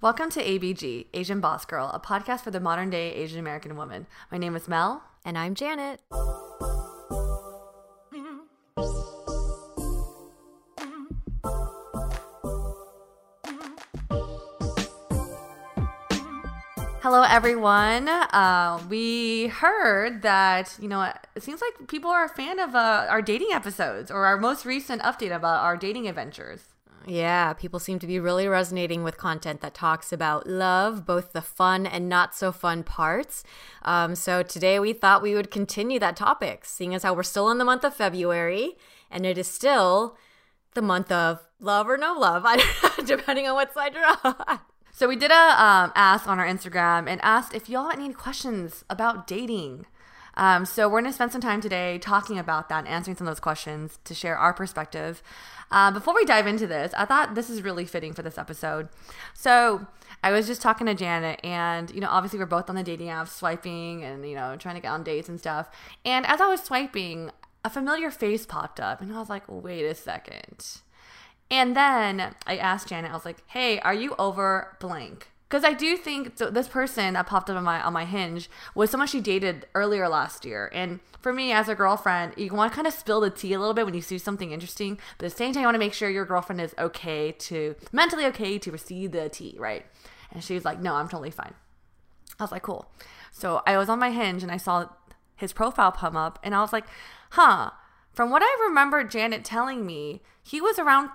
Welcome to ABG, Asian Boss Girl, a podcast for the modern day Asian American woman. My name is Mel. And I'm Janet. Hello, everyone. Uh, we heard that, you know, it seems like people are a fan of uh, our dating episodes or our most recent update about our dating adventures. Yeah, people seem to be really resonating with content that talks about love, both the fun and not so fun parts. Um, so today we thought we would continue that topic, seeing as how we're still in the month of February and it is still the month of love or no love, depending on what side you're on. So we did a um, ask on our Instagram and asked if y'all had any questions about dating. Um, so we're going to spend some time today talking about that and answering some of those questions to share our perspective. Uh, before we dive into this, I thought this is really fitting for this episode. So I was just talking to Janet, and you know, obviously we're both on the dating app, swiping and you know, trying to get on dates and stuff. And as I was swiping, a familiar face popped up, and I was like, "Wait a second. And then I asked Janet, I was like, "Hey, are you over blank?" Because I do think so this person that popped up on my on my hinge was someone she dated earlier last year, and for me as a girlfriend, you want to kind of spill the tea a little bit when you see something interesting, but at the same time, you want to make sure your girlfriend is okay to mentally okay to receive the tea, right? And she was like, "No, I'm totally fine." I was like, "Cool." So I was on my hinge and I saw his profile come up, and I was like, "Huh." From what I remember Janet telling me, he was around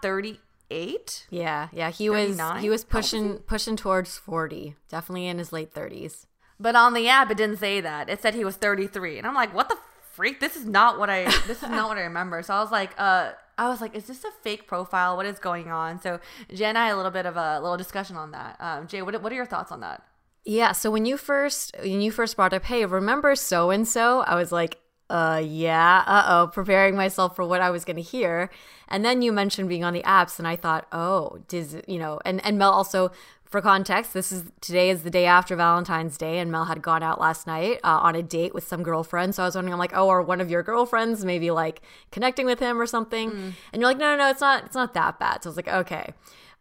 38. Yeah, yeah, he was he was pushing pushing towards 40, definitely in his late 30s. But on the app, it didn't say that. It said he was 33, and I'm like, what the freak? This is not what I this is not what I remember. So I was like, uh, I was like, is this a fake profile? What is going on? So Jay and I had a little bit of a little discussion on that. Um, Jay, what what are your thoughts on that? Yeah, so when you first when you first brought up, hey, remember so and so? I was like, uh, yeah, uh oh, preparing myself for what I was going to hear. And then you mentioned being on the apps, and I thought, oh, does you know? And and Mel also, for context, this is today is the day after Valentine's Day, and Mel had gone out last night uh, on a date with some girlfriend. So I was wondering, I'm like, oh, are one of your girlfriends maybe like connecting with him or something? Mm. And you're like, no, no, no, it's not, it's not that bad. So I was like, okay.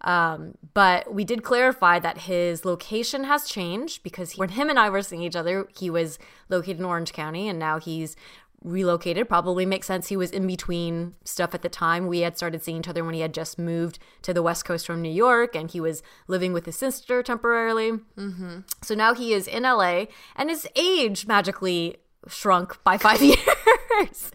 Um, but we did clarify that his location has changed because he, when him and I were seeing each other, he was located in Orange County, and now he's relocated. Probably makes sense. He was in between stuff at the time. We had started seeing each other when he had just moved to the West Coast from New York, and he was living with his sister temporarily. Mm-hmm. So now he is in LA, and his age magically shrunk by five years.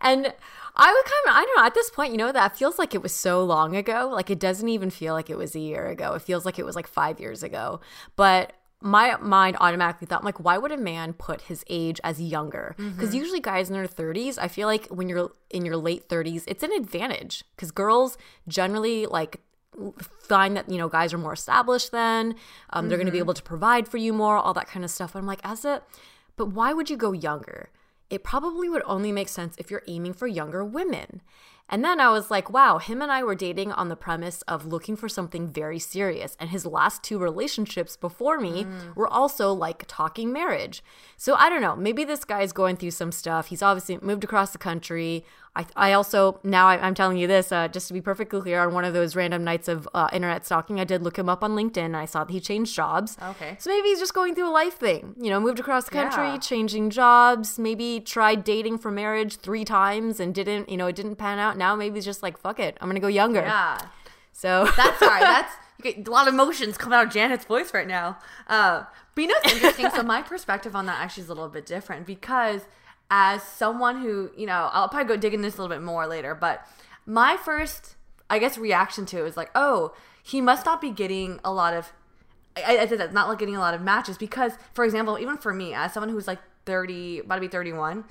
and I would kind of, I don't know, at this point, you know, that feels like it was so long ago. Like it doesn't even feel like it was a year ago. It feels like it was like five years ago. But my mind automatically thought, like, why would a man put his age as younger? Because mm-hmm. usually guys in their 30s, I feel like when you're in your late 30s, it's an advantage. Because girls generally like find that you know guys are more established then um, mm-hmm. they're going to be able to provide for you more all that kind of stuff but i'm like as a but why would you go younger it probably would only make sense if you're aiming for younger women. And then I was like, wow, him and I were dating on the premise of looking for something very serious. And his last two relationships before me mm. were also like talking marriage. So I don't know. Maybe this guy's going through some stuff. He's obviously moved across the country. I, I also now I, am telling you this uh, just to be perfectly clear on one of those random nights of uh, internet stalking. I did look him up on LinkedIn. And I saw that he changed jobs. Okay, so maybe he's just going through a life thing. You know, moved across the country, yeah. changing jobs. Maybe tried dating for marriage three times and didn't. You know, it didn't pan out. Now maybe he's just like fuck it. I'm gonna go younger. Yeah. So that's sorry. That's you get a lot of emotions coming out of Janet's voice right now. Uh, but you know, it's interesting. so my perspective on that actually is a little bit different because as someone who, you know, I'll probably go dig in this a little bit more later, but my first, I guess, reaction to it was like, oh, he must not be getting a lot of, I, I said that, not like getting a lot of matches because, for example, even for me, as someone who's like 30, about to be 31,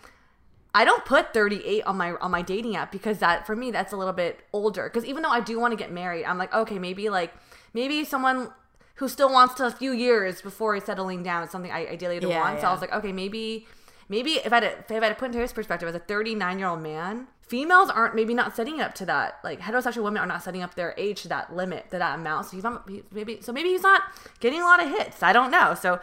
I don't put 38 on my on my dating app because that for me that's a little bit older because even though I do want to get married I'm like okay maybe like maybe someone who still wants to a few years before settling down is something I ideally yeah, want yeah. so I was like okay maybe maybe if I had to, if I had to put into his perspective as a 39 year old man, females aren't maybe not setting up to that. Like heterosexual women are not setting up their age to that limit, to that amount. So he's not maybe so maybe he's not getting a lot of hits. I don't know. So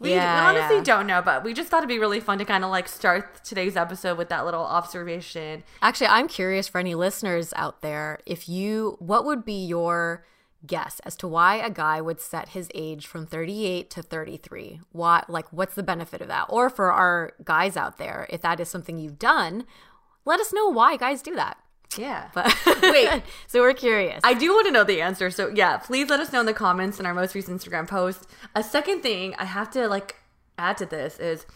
we, yeah, we honestly yeah. don't know, but we just thought it'd be really fun to kind of like start today's episode with that little observation. Actually, I'm curious for any listeners out there, if you, what would be your guess as to why a guy would set his age from 38 to 33. What like what's the benefit of that? Or for our guys out there, if that is something you've done, let us know why guys do that. Yeah. But wait, so we're curious. I do want to know the answer. So yeah, please let us know in the comments in our most recent Instagram post. A second thing I have to like add to this is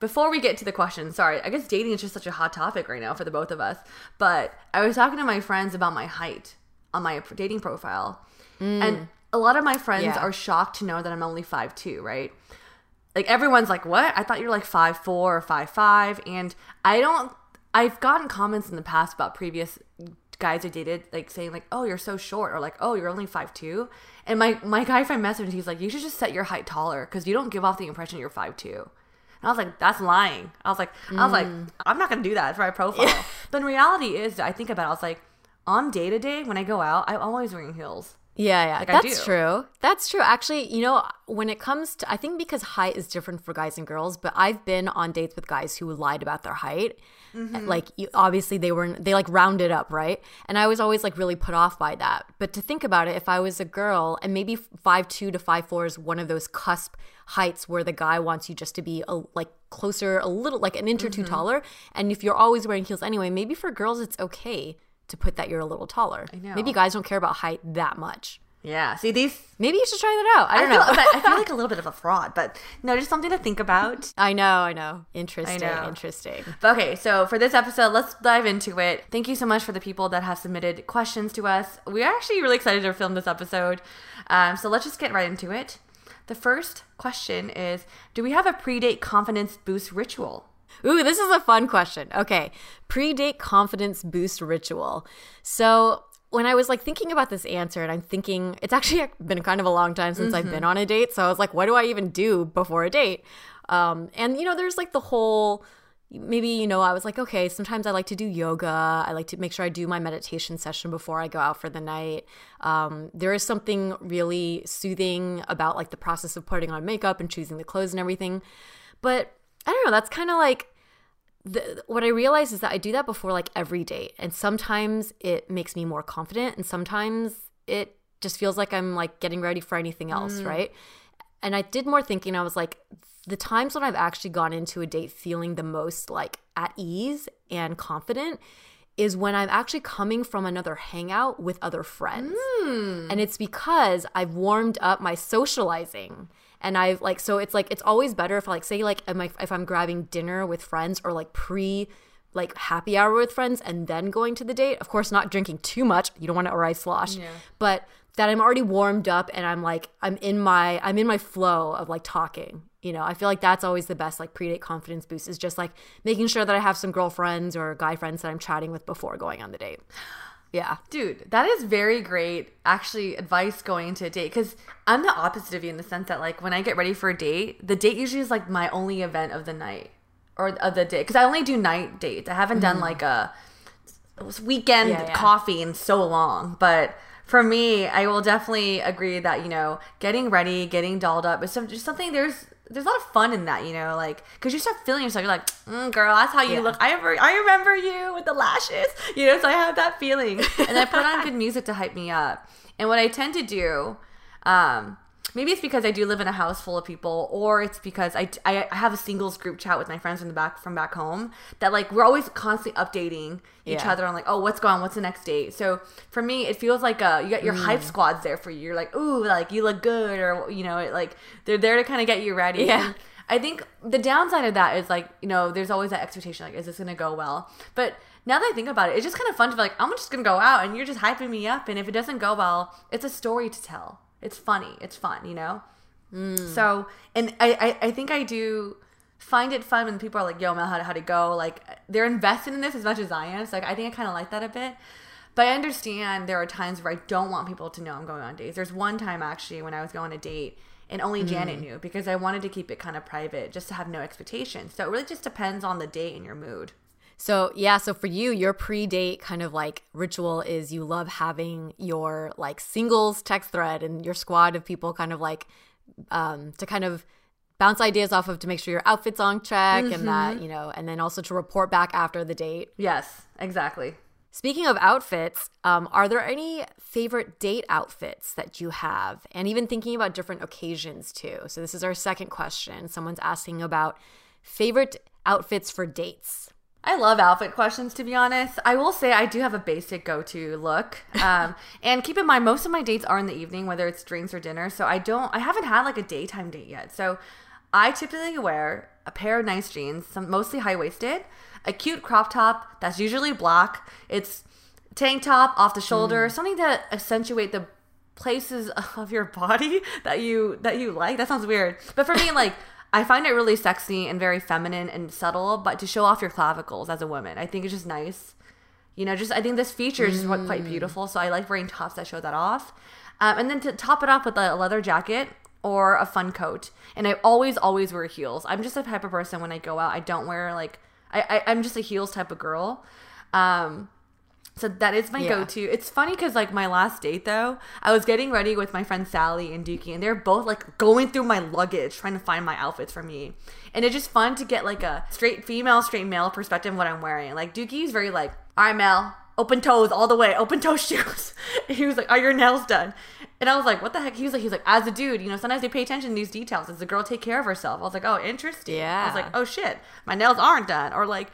before we get to the question, sorry, I guess dating is just such a hot topic right now for the both of us. But I was talking to my friends about my height on my dating profile. Mm. And a lot of my friends yeah. are shocked to know that I'm only five two, right? Like everyone's like, "What? I thought you were like five four or five five. And I don't I've gotten comments in the past about previous guys I dated like saying like, "Oh, you're so short," or like, "Oh, you're only five two. And my my guy friend messaged me, he's like, "You should just set your height taller cuz you don't give off the impression you're five two. And I was like, that's lying. I was like, I was like, mm. I'm not gonna do that for my profile. Yeah. But in reality is, I think about it, I was like, on day to day when I go out, I'm always wearing heels. Yeah, yeah, like that's true. That's true. Actually, you know, when it comes to, I think because height is different for guys and girls, but I've been on dates with guys who lied about their height. Mm-hmm. Like, you, obviously, they were they like rounded up, right? And I was always like really put off by that. But to think about it, if I was a girl and maybe five two to five four is one of those cusp heights where the guy wants you just to be a, like closer, a little like an inch or mm-hmm. two taller, and if you're always wearing heels anyway, maybe for girls it's okay to put that you're a little taller. I know. Maybe you guys don't care about height that much. Yeah. See these. Maybe you should try that out. I don't I know. Feel, I feel like a little bit of a fraud, but no, just something to think about. I know. I know. Interesting. I know. Interesting. But okay, so for this episode, let's dive into it. Thank you so much for the people that have submitted questions to us. We are actually really excited to film this episode. Um, so let's just get right into it. The first question is Do we have a pre date confidence boost ritual? Ooh, this is a fun question. Okay. Pre date confidence boost ritual. So, when I was like thinking about this answer, and I'm thinking it's actually been kind of a long time since mm-hmm. I've been mm-hmm. on a date. So I was like, what do I even do before a date? Um, and you know, there's like the whole maybe you know i was like okay sometimes i like to do yoga i like to make sure i do my meditation session before i go out for the night um, there is something really soothing about like the process of putting on makeup and choosing the clothes and everything but i don't know that's kind of like the, what I realize is that I do that before like every date. And sometimes it makes me more confident and sometimes it just feels like I'm like getting ready for anything else, mm. right? And I did more thinking. I was like, the times when I've actually gone into a date feeling the most like at ease and confident is when I'm actually coming from another hangout with other friends. Mm. And it's because I've warmed up my socializing and I've like so it's like it's always better if I like say like am I, if I'm grabbing dinner with friends or like pre like happy hour with friends and then going to the date. Of course, not drinking too much. You don't want to arrive sloshed, yeah. but that I'm already warmed up and I'm like I'm in my I'm in my flow of like talking. You know, I feel like that's always the best like pre-date confidence boost is just like making sure that I have some girlfriends or guy friends that I'm chatting with before going on the date. Yeah. Dude, that is very great actually advice going into a date because I'm the opposite of you in the sense that like when I get ready for a date, the date usually is like my only event of the night. or of the day because I only do night dates. I haven't done mm-hmm. like a weekend Yeah, yeah. coffee in so long, but for me, I will definitely agree that you know getting ready, getting dolled up is some, just something. There's there's a lot of fun in that, you know, like because you start feeling yourself. You're like, mm, girl, that's how you Yeah. look. I ever, I remember you with the lashes, you know. So I have that feeling, and I put on good music to hype me up. And what I tend to do, um, maybe it's because I do live in a house full of people, or it's because I, I, I have a singles group chat with my friends from the back from back home that like we're always constantly updating each Yeah. other on like, oh, what's going on, what's the next date. So for me, it feels like uh, you got your Mm. hype squads there for you. You're like, ooh, like you look good, or you know, it, like they're there to kind of get you ready. Yeah. I think the downside of that is like, you know, there's always that expectation, like, is this gonna go well? But now that I think about it, it's just kind of fun to be like, I'm just gonna go out and you're just hyping me up, and if it doesn't go well, it's a story to tell. It's funny, it's fun, you know. Mm. So, and I, I, I think I do find it fun when people are like, "Yo, Mel, how how'd it go?" Like they're invested in this as much as I am. So like, I think I kind of like that a bit. But I understand there are times where I don't want people to know I'm going on dates. There's one time actually when I was going on a date and only mm-hmm. Janet knew because I wanted to keep it kind of private, just to have no expectations. So it really just depends on the date and your mood. So yeah, so for you, your pre-date kind of like ritual is you love having your like singles text thread and your squad of people kind of like um to kind of bounce ideas off of to make sure your outfit's on check and that, you know, and then also to report back after the date. Yes, exactly. Speaking of outfits, um, are there any favorite date outfits that you have? And even thinking about different occasions too. So this is our second question. Someone's asking about favorite outfits for dates. I love outfit questions to be honest. I will say I do have a basic go-to look. Um, and keep in mind most of my dates are in the evening, whether it's drinks or dinner. So I don't I haven't had like a daytime date yet. So I typically wear a pair of nice jeans, some mostly high-waisted, a cute crop top that's usually black. It's tank top off the shoulder, something to accentuate the places of your body that you that you like. That sounds weird. But for me like I find it really sexy and very feminine and subtle, but to show off your clavicles as a woman, I think it's just nice. You know, just I think this feature is just what quite beautiful. So I like wearing tops that show that off. Um, and then to top it off with a leather jacket or a fun coat. And I always, always wear heels. I'm just a type of person when I go out, I don't wear like I, I I'm just a heels type of girl. Um, so that is my Yeah. go-to. It's funny because like my last date though, I was getting ready with my friend Sally and Dookie, and they're both like going through my luggage trying to find my outfits for me. And it's just fun to get like a straight female, straight male perspective of what I'm wearing. Like Dookie's very like, all right, Mel, open toes all the way, open toe shoes. he was like, are your nails done? And I was like, what the heck? He was like, he was like, as a dude, you know, sometimes they pay attention to these details. Does the girl take care of herself? I was like, oh, interesting. Yeah. I was like, oh shit, my nails aren't done. Or like,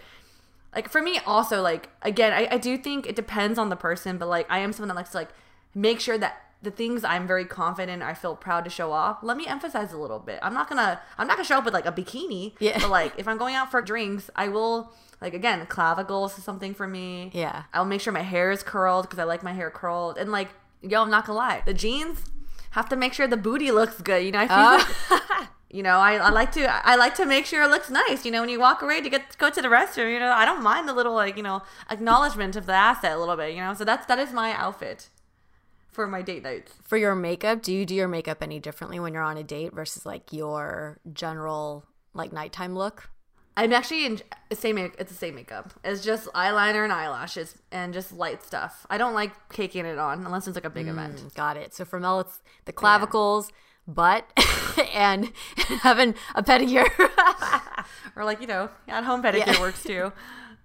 like for me also like again I, I do think it depends on the person but like i am someone that likes to like make sure that the things i'm very confident i feel proud to show off let me emphasize a little bit i'm not gonna i'm not gonna show up with like a bikini Yeah. but like if i'm going out for drinks i will like again clavicles is something for me Yeah. i'll make sure my hair is curled because i like my hair curled and like yo i'm not gonna lie the jeans have to make sure the booty looks good you know i feel uh. like you know, I, I like to I like to make sure it looks nice. You know, when you walk away to get to go to the restroom, you know, I don't mind the little like you know acknowledgement of the asset a little bit. You know, so that's that is my outfit for my date nights. For your makeup, do you do your makeup any differently when you're on a date versus like your general like nighttime look? I'm actually in the same. make- It's the same makeup. It's just eyeliner and eyelashes and just light stuff. I don't like caking it on unless it's like a big event. Mm, Got it. So for Mel, it's the clavicles, butt, and having a pedicure. Or like you know, at home pedicure works too.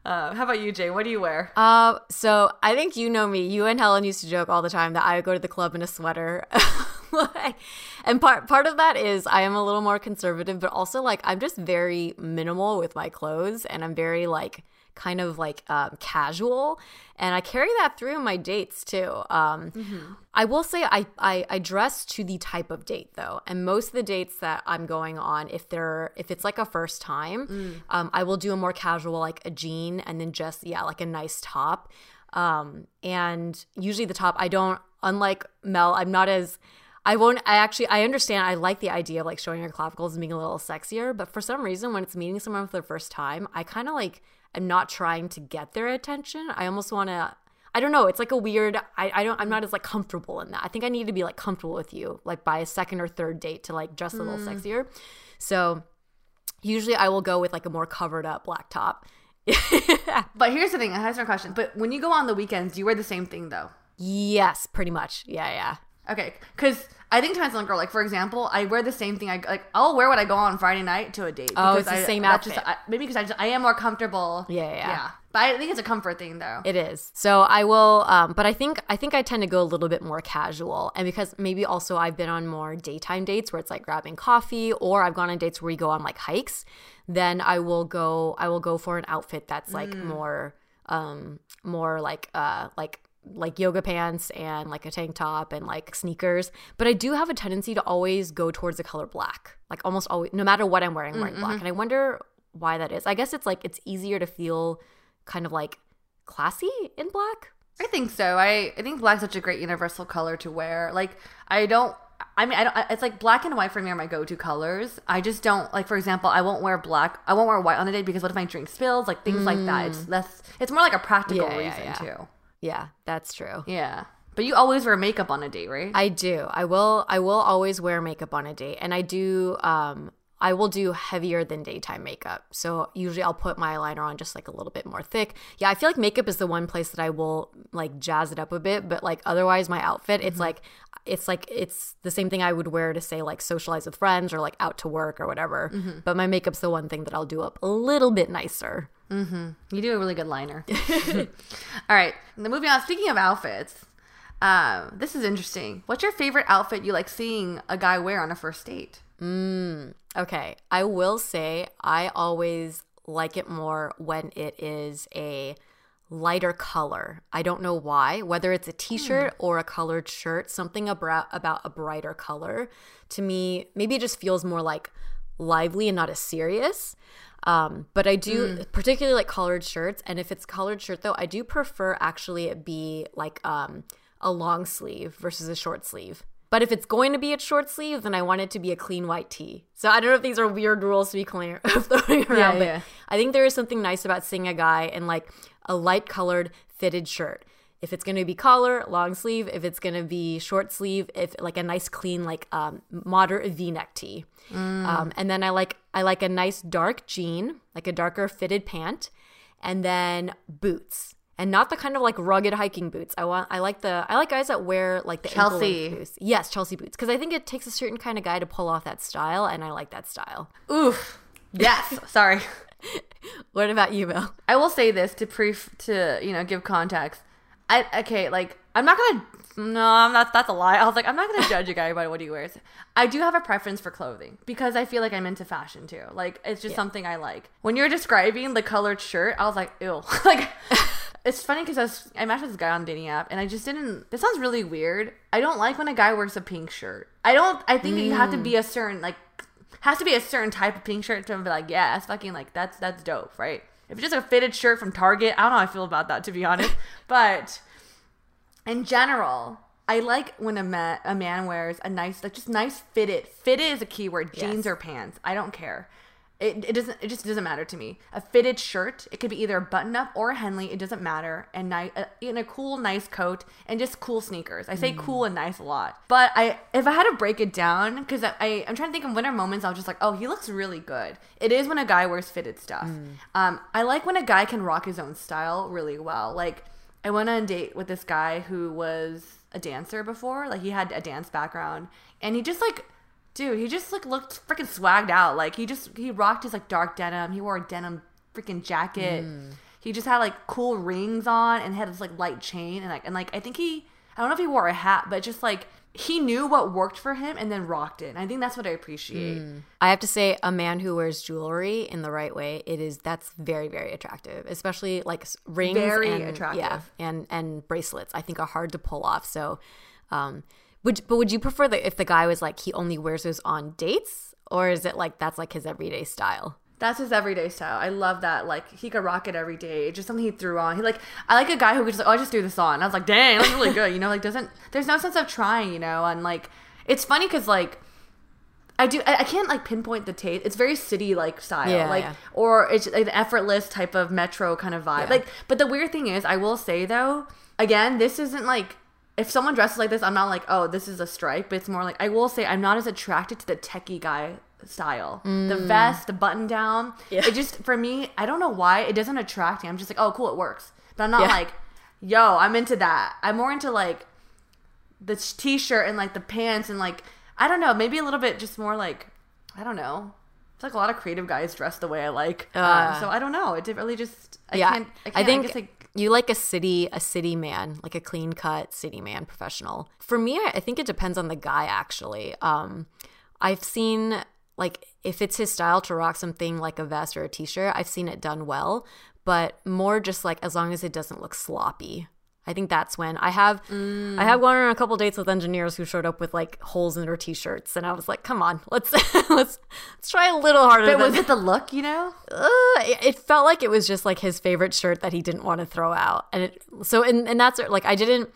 Uh, how about you, Jay? What do you wear? Uh, so I think you know me. You and Helen used to joke all the time that I would go to the club in a sweater. Like, and part part of that is I am a little more conservative, but also like I'm just very minimal with my clothes, and I'm very like kind of like um, casual, and I carry that through my dates too. Um, I will say I, I I dress to the type of date though, and most of the dates that I'm going on, if they're if it's like a first time, um, I will do a more casual like a jean and then just yeah like a nice top, um, and usually the top I don't unlike Mel I'm not as I won't I actually I understand I like the idea of like showing your clavicles and being a little sexier, but for some reason when it's meeting someone for the first time, I kind of like am not trying to get their attention. I almost want to I don't know. It's like a weird. I, I don't. I'm not as like comfortable in that. I think I need to be like comfortable with you, like by a second or third date to like dress a little mm. sexier. So, Usually I will go with like a more covered up black top. But here's the thing, I have some questions. But when you go on the weekends, you wear the same thing though? yes, pretty much. Yeah, yeah. Okay, because I think times one girl, like for example, I wear the same thing. I like I'll wear what I go on Friday night to a date. Oh, it's the I, same that's Just, outfit. I, maybe because I just I am more comfortable. Yeah, yeah, yeah. But I think it's a comfort thing though. It is. So I will um but I think I think I tend to go a little bit more casual. And because maybe also I've been on more daytime dates where it's like grabbing coffee or I've gone on dates where we go on like hikes, then I will go I will go for an outfit that's like more um more like uh like like yoga pants and like a tank top and like sneakers. But I do have a tendency to always go towards the color black. Like almost always no matter what I'm wearing, I'm wearing black. And I wonder why that is. I guess it's like it's easier to feel kind of like classy in black. I think so. I I think black's such a great universal color to wear. Like I don't. I mean, I don't. It's like black and white for me are my go-to colors. I just don't like. For example, I won't wear black. I won't wear white on a day because what if my drink spills? Like things like that. It's less. It's more like a practical Mm. Yeah, yeah, reason yeah. too. Yeah, that's true. Yeah. But you always wear makeup on a date, right? I do. I will I will always wear makeup on a date and I do um I will do heavier than daytime makeup. So usually I'll put my eyeliner on just like a little bit more thick. Yeah, I feel like makeup is the one place that I will like jazz it up a bit, but like otherwise my outfit it's like it's like it's the same thing I would wear to say like socialize with friends or like out to work or whatever. But my makeup's the one thing that I'll do up a little bit nicer. You do a really good liner. All right. Then moving on. Speaking of outfits, um, this is interesting. What's your favorite outfit you like seeing a guy wear on a first date? Mm, Okay, I will say I always like it more when it is a lighter color. I don't know why, whether it's a t-shirt or a colored shirt, something about about a brighter color to me maybe it just feels more like lively and not as serious. Um, but I do particularly like colored shirts and if it's colored shirt though, I do prefer actually it be like um a long sleeve versus a short sleeve. But if it's going to be a short sleeve, then I want it to be a clean white tee. So I don't know if these are weird rules to be clear throwing around, but yeah. I think there is something nice about seeing a guy in like a light colored fitted shirt. If it's gonna be collar, long sleeve. If it's gonna be short sleeve, if like a nice clean like um, moderate V neck tee. Um, and then I like I like a nice dark jean, like a darker fitted pant, and then boots. And not the kind of like rugged hiking boots. I want. I like the. I like guys that wear like the Chelsea. boots. Yes, Chelsea boots. Because I think it takes a certain kind of guy to pull off that style, and I like that style. Oof. Yes. Sorry. What about you, Bill? I will say this to proof to you know give context. I okay, like I'm not gonna. No, I'm not. That's a lie. I was like, I'm not gonna judge a guy by what he wears. I do have a preference for clothing because I feel like I'm into fashion too. Like it's just something I like. When you're describing the colored shirt, I was like, ew. like it's funny because I, was- I matched with this guy on dating app, and I just didn't. This sounds really weird. I don't like when a guy wears a pink shirt. I don't. I think you have to be a mm. certain like has to be a certain type of pink shirt to be like, yeah, it's fucking like that's that's dope, right? If it's just a fitted shirt from Target, I don't know how I feel about that to be honest. but in general, I like when a man a man wears a nice like just nice fitted. Fitted is a keyword. Jeans Yes. or pants. I don't care. It, it doesn't it just doesn't matter to me. A fitted shirt, it could be either a button up or a Henley, it doesn't matter. And nice uh, in a cool nice coat and just cool sneakers. I say cool and nice a lot. But I if I had to break it down cuz I, I I'm trying to think of winter moments I was just like, "Oh, he looks really good." It is when a guy wears fitted stuff. Um I like when a guy can rock his own style really well. Like I went on a date with this guy who was a dancer before. Like he had a dance background and he just like dude, he just like looked freaking swagged out. Like he just he rocked his like dark denim. He wore a denim freaking jacket. He just had like cool rings on and had this like light chain and like and like I think he I don't know if he wore a hat, but just like he knew what worked for him and then rocked it. And I think that's what I appreciate. I have to say, a man who wears jewelry in the right way, it is that's very very attractive, especially like rings. Very and, attractive. yeah, and and bracelets. I think are hard to pull off. So, um, would but would you prefer that if the guy was like he only wears those on dates, or is it like that's like his everyday style? That's his everyday style. I love that. Like he could rock it every day. It's just something he threw on. He like I like a guy who could just like, oh I just threw this on. And I was like, dang, that's really good. You know, like doesn't there's no sense of trying. You know, and like it's funny because like I do I, I can't like pinpoint the taste. It's very city like style, Yeah, like yeah. or it's an effortless type of metro kind of vibe. Yeah. Like, but the weird thing is, I will say though, again, this isn't like. If someone dresses like this, I'm not like, oh, this is a stripe. But it's more like I will say I'm not as attracted to the techie guy style. The vest, the button down. Yeah. It just for me, I don't know why it doesn't attract me. I'm just like, oh, cool, it works. But I'm not Yeah. like, yo, I'm into that. I'm more into like the t-shirt and like the pants and like I don't know, maybe a little bit just more like I don't know. It's like a lot of creative guys dress the way I like. Um, Uh. so I don't know. It really just I yeah, can't. I, I, can't, think guess I- you like a city, a city man, like a clean cut city man professional. For me, I think it depends on the guy. Actually, um, I've seen like if it's his style to rock something like a vest or a t-shirt, I've seen it done well, but more just like as long as it doesn't look sloppy. I think that's when I have I have gone on a couple dates with engineers who showed up with like holes in their t-shirts, and I was like, "Come on, let's let's let's try a little harder." but was it the look? You know? uh, it it felt like it was just like his favorite shirt that he didn't want to throw out and it so and, and that's like i didn't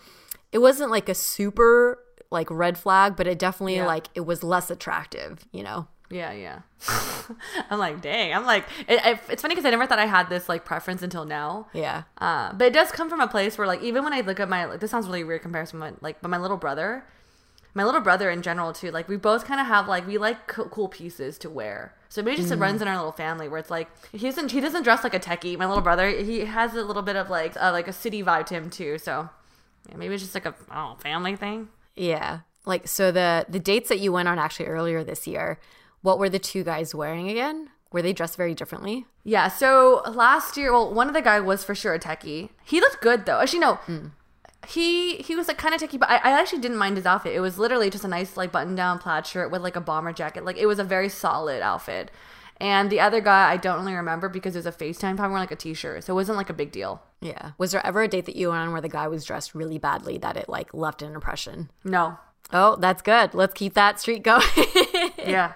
it wasn't like a super like red flag but it definitely Yeah. like it was less attractive you know Yeah, yeah. I'm like, dang. I'm like, it, it, it's funny because I never thought I had this like preference until now. yeah Uh, but it does come from a place where like even when I look at my like this sounds really weird comparison, but like but my little brother, my little brother in general too, like we both kind of have like we like co- cool pieces to wear. So maybe it just runs in our little family where it's like he doesn't he doesn't dress like a techie. My little brother he has a little bit of like uh, like a city vibe to him too. So yeah, maybe it's just like a oh family thing. yeah like so the the dates that you went on actually earlier this year what were the two guys wearing again were they dressed very differently Yeah, so last year, well, one of the guy was for sure a techie. He looked good though. Actually, no, he he was like kind of techie, but I, I actually didn't mind his outfit. It was literally just a nice like button down plaid shirt with like a bomber jacket. Like it was a very solid outfit. And the other guy, I don't really remember because it was a FaceTime time wearing like a t-shirt, so it wasn't like a big deal. yeah was there ever a date that you went on where the guy was dressed really badly that it like left an impression No, oh that's good let's keep that streak going yeah,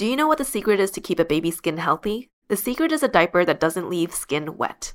Do you know what the secret is to keep a baby's skin healthy? The secret is a diaper that doesn't leave skin wet.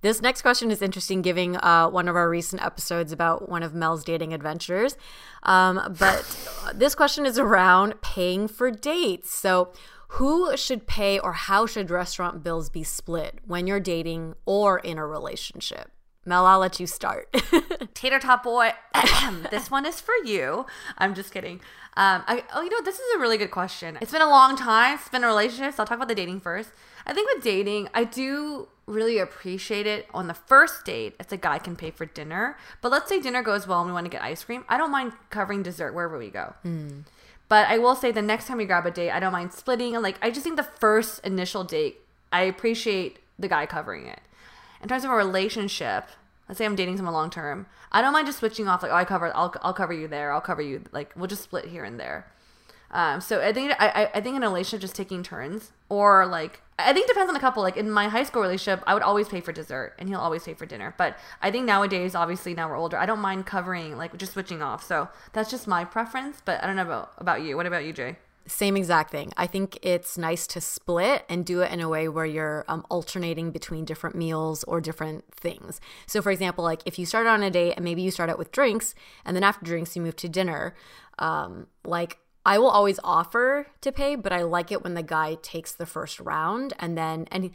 This next question is interesting, giving uh, one of our recent episodes about one of Mel's dating adventures. Um, but this question is around paying for dates. So, who should pay or how should restaurant bills be split when you're dating or in a relationship? Mel, I'll let you start. Tater Tot Boy, this one is for you. I'm just kidding. Um, I, oh, you know, this is a really good question. It's been a long time. It's been a relationship, so I'll talk about the dating first. I think with dating, I do really appreciate it on the first date if the guy can pay for dinner. But let's say dinner goes well and we want to get ice cream. I don't mind covering dessert wherever we go. Hmm. But I will say the next time we grab a date, I don't mind splitting. And like, I just think the first initial date, I appreciate the guy covering it. In terms of a relationship, let's say I'm dating someone long term, I don't mind just switching off. Like, oh, I cover, I'll, I'll cover you there. I'll cover you. Like, we'll just split here and there. Um, so I think I, I- think in a relationship, just taking turns, or like I think depends on the couple. Like in my high school relationship, I would always pay for dessert, and he'll always pay for dinner. But I think nowadays, obviously now we're older, I don't mind covering like just switching off. So that's just my preference. But I don't know about about you. What about you, Jay? Same exact thing. I think it's nice to split and do it in a way where you're um, alternating between different meals or different things. So, for example, like if you start on a date and maybe you start out with drinks and then after drinks you move to dinner, um, like I will always offer to pay, but I like it when the guy takes the first round and then and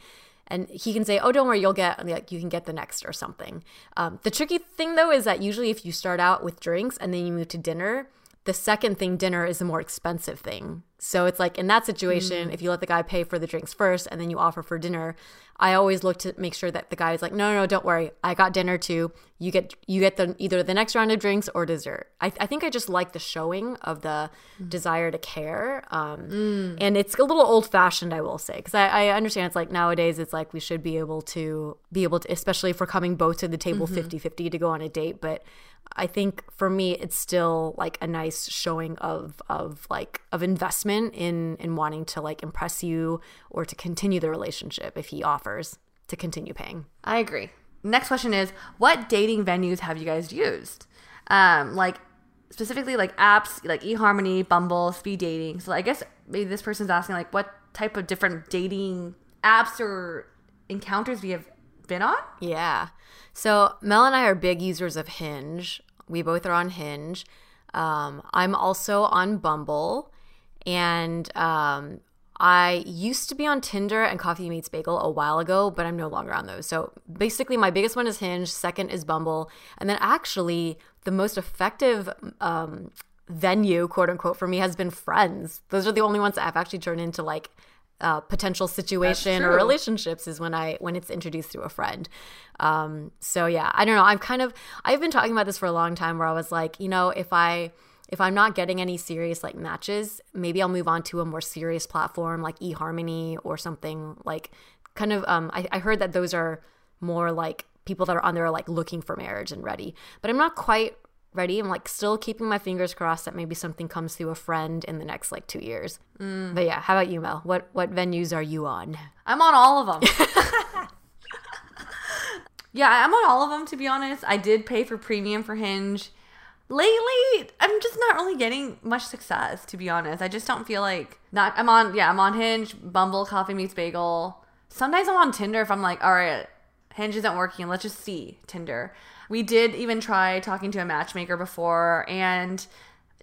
and he can say, "Oh, don't worry, you'll get like you can get the next or something." Um, the tricky thing though is that usually if you start out with drinks and then you move to dinner, the second thing, dinner, is the more expensive thing. So it's like in that situation, mm. if you let the guy pay for the drinks first and then you offer for dinner, I always look to make sure that the guy is like, no, no, no, don't worry, I got dinner too. You get you get the either the next round of drinks or dessert. I, I think I just like the showing of the mm. desire to care, um, mm. and it's a little old fashioned, I will say, because I, I understand it's like nowadays it's like we should be able to be able to, especially if we're coming both to the table mm-hmm. 50 50 to go on a date, but I think for me it's still like a nice showing of of like of investment in in wanting to like impress you or to continue the relationship if he offers to continue paying. I agree. Next question is what dating venues have you guys used? Um, like specifically like apps like eHarmony, Bumble, speed dating. So I guess maybe this person's asking like what type of different dating apps or encounters we have been on? Yeah. So Mel and I are big users of Hinge. We both are on Hinge. Um, I'm also on Bumble, and um, I used to be on Tinder and Coffee Meets Bagel a while ago, but I'm no longer on those. So basically, my biggest one is Hinge, second is Bumble, and then actually the most effective um, venue, quote unquote, for me has been Friends. Those are the only ones that I've actually turned into like uh, potential situation or relationships is when I when it's introduced through a friend. Um, so yeah, I don't know. I'm kind of I've been talking about this for a long time where I was like, you know, if I if I'm not getting any serious like matches, maybe I'll move on to a more serious platform like eHarmony or something like kind of um I, I heard that those are more like people that are on there like looking for marriage and ready. But I'm not quite ready. I'm like still keeping my fingers crossed that maybe something comes through a friend in the next like two years. Mm. But yeah, how about you, Mel? What what venues are you on? I'm on all of them. yeah, I'm on all of them to be honest. I did pay for premium for Hinge. Lately, I'm just not really getting much success to be honest. I just don't feel like not I'm on yeah, I'm on Hinge, Bumble, Coffee Meets Bagel. Sometimes I'm on Tinder if I'm like, all right, Hinge isn't working, let's just see Tinder. We did even try talking to a matchmaker before and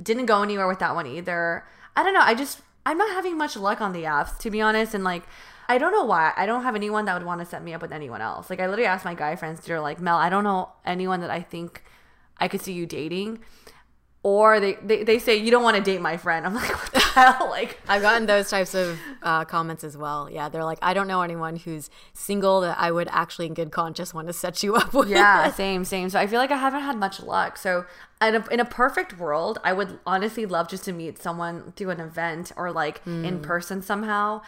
didn't go anywhere with that one either. I don't know. I just I'm not having much luck on the apps to be honest, and like I don't know why. I don't have anyone that would want to set me up with anyone else. Like I literally asked my guy friends, they're like, Mel, I don't know anyone that I think I could see you dating. Or they, they, they say you don't want to date my friend. I'm like, what the hell? Like I've gotten those types of uh, comments as well. Yeah, they're like, I don't know anyone who's single that I would actually, in good conscience, want to set you up with. yeah, same, same. So I feel like I haven't had much luck. So in a, in a perfect world, I would honestly love just to meet someone through an event or like in person somehow,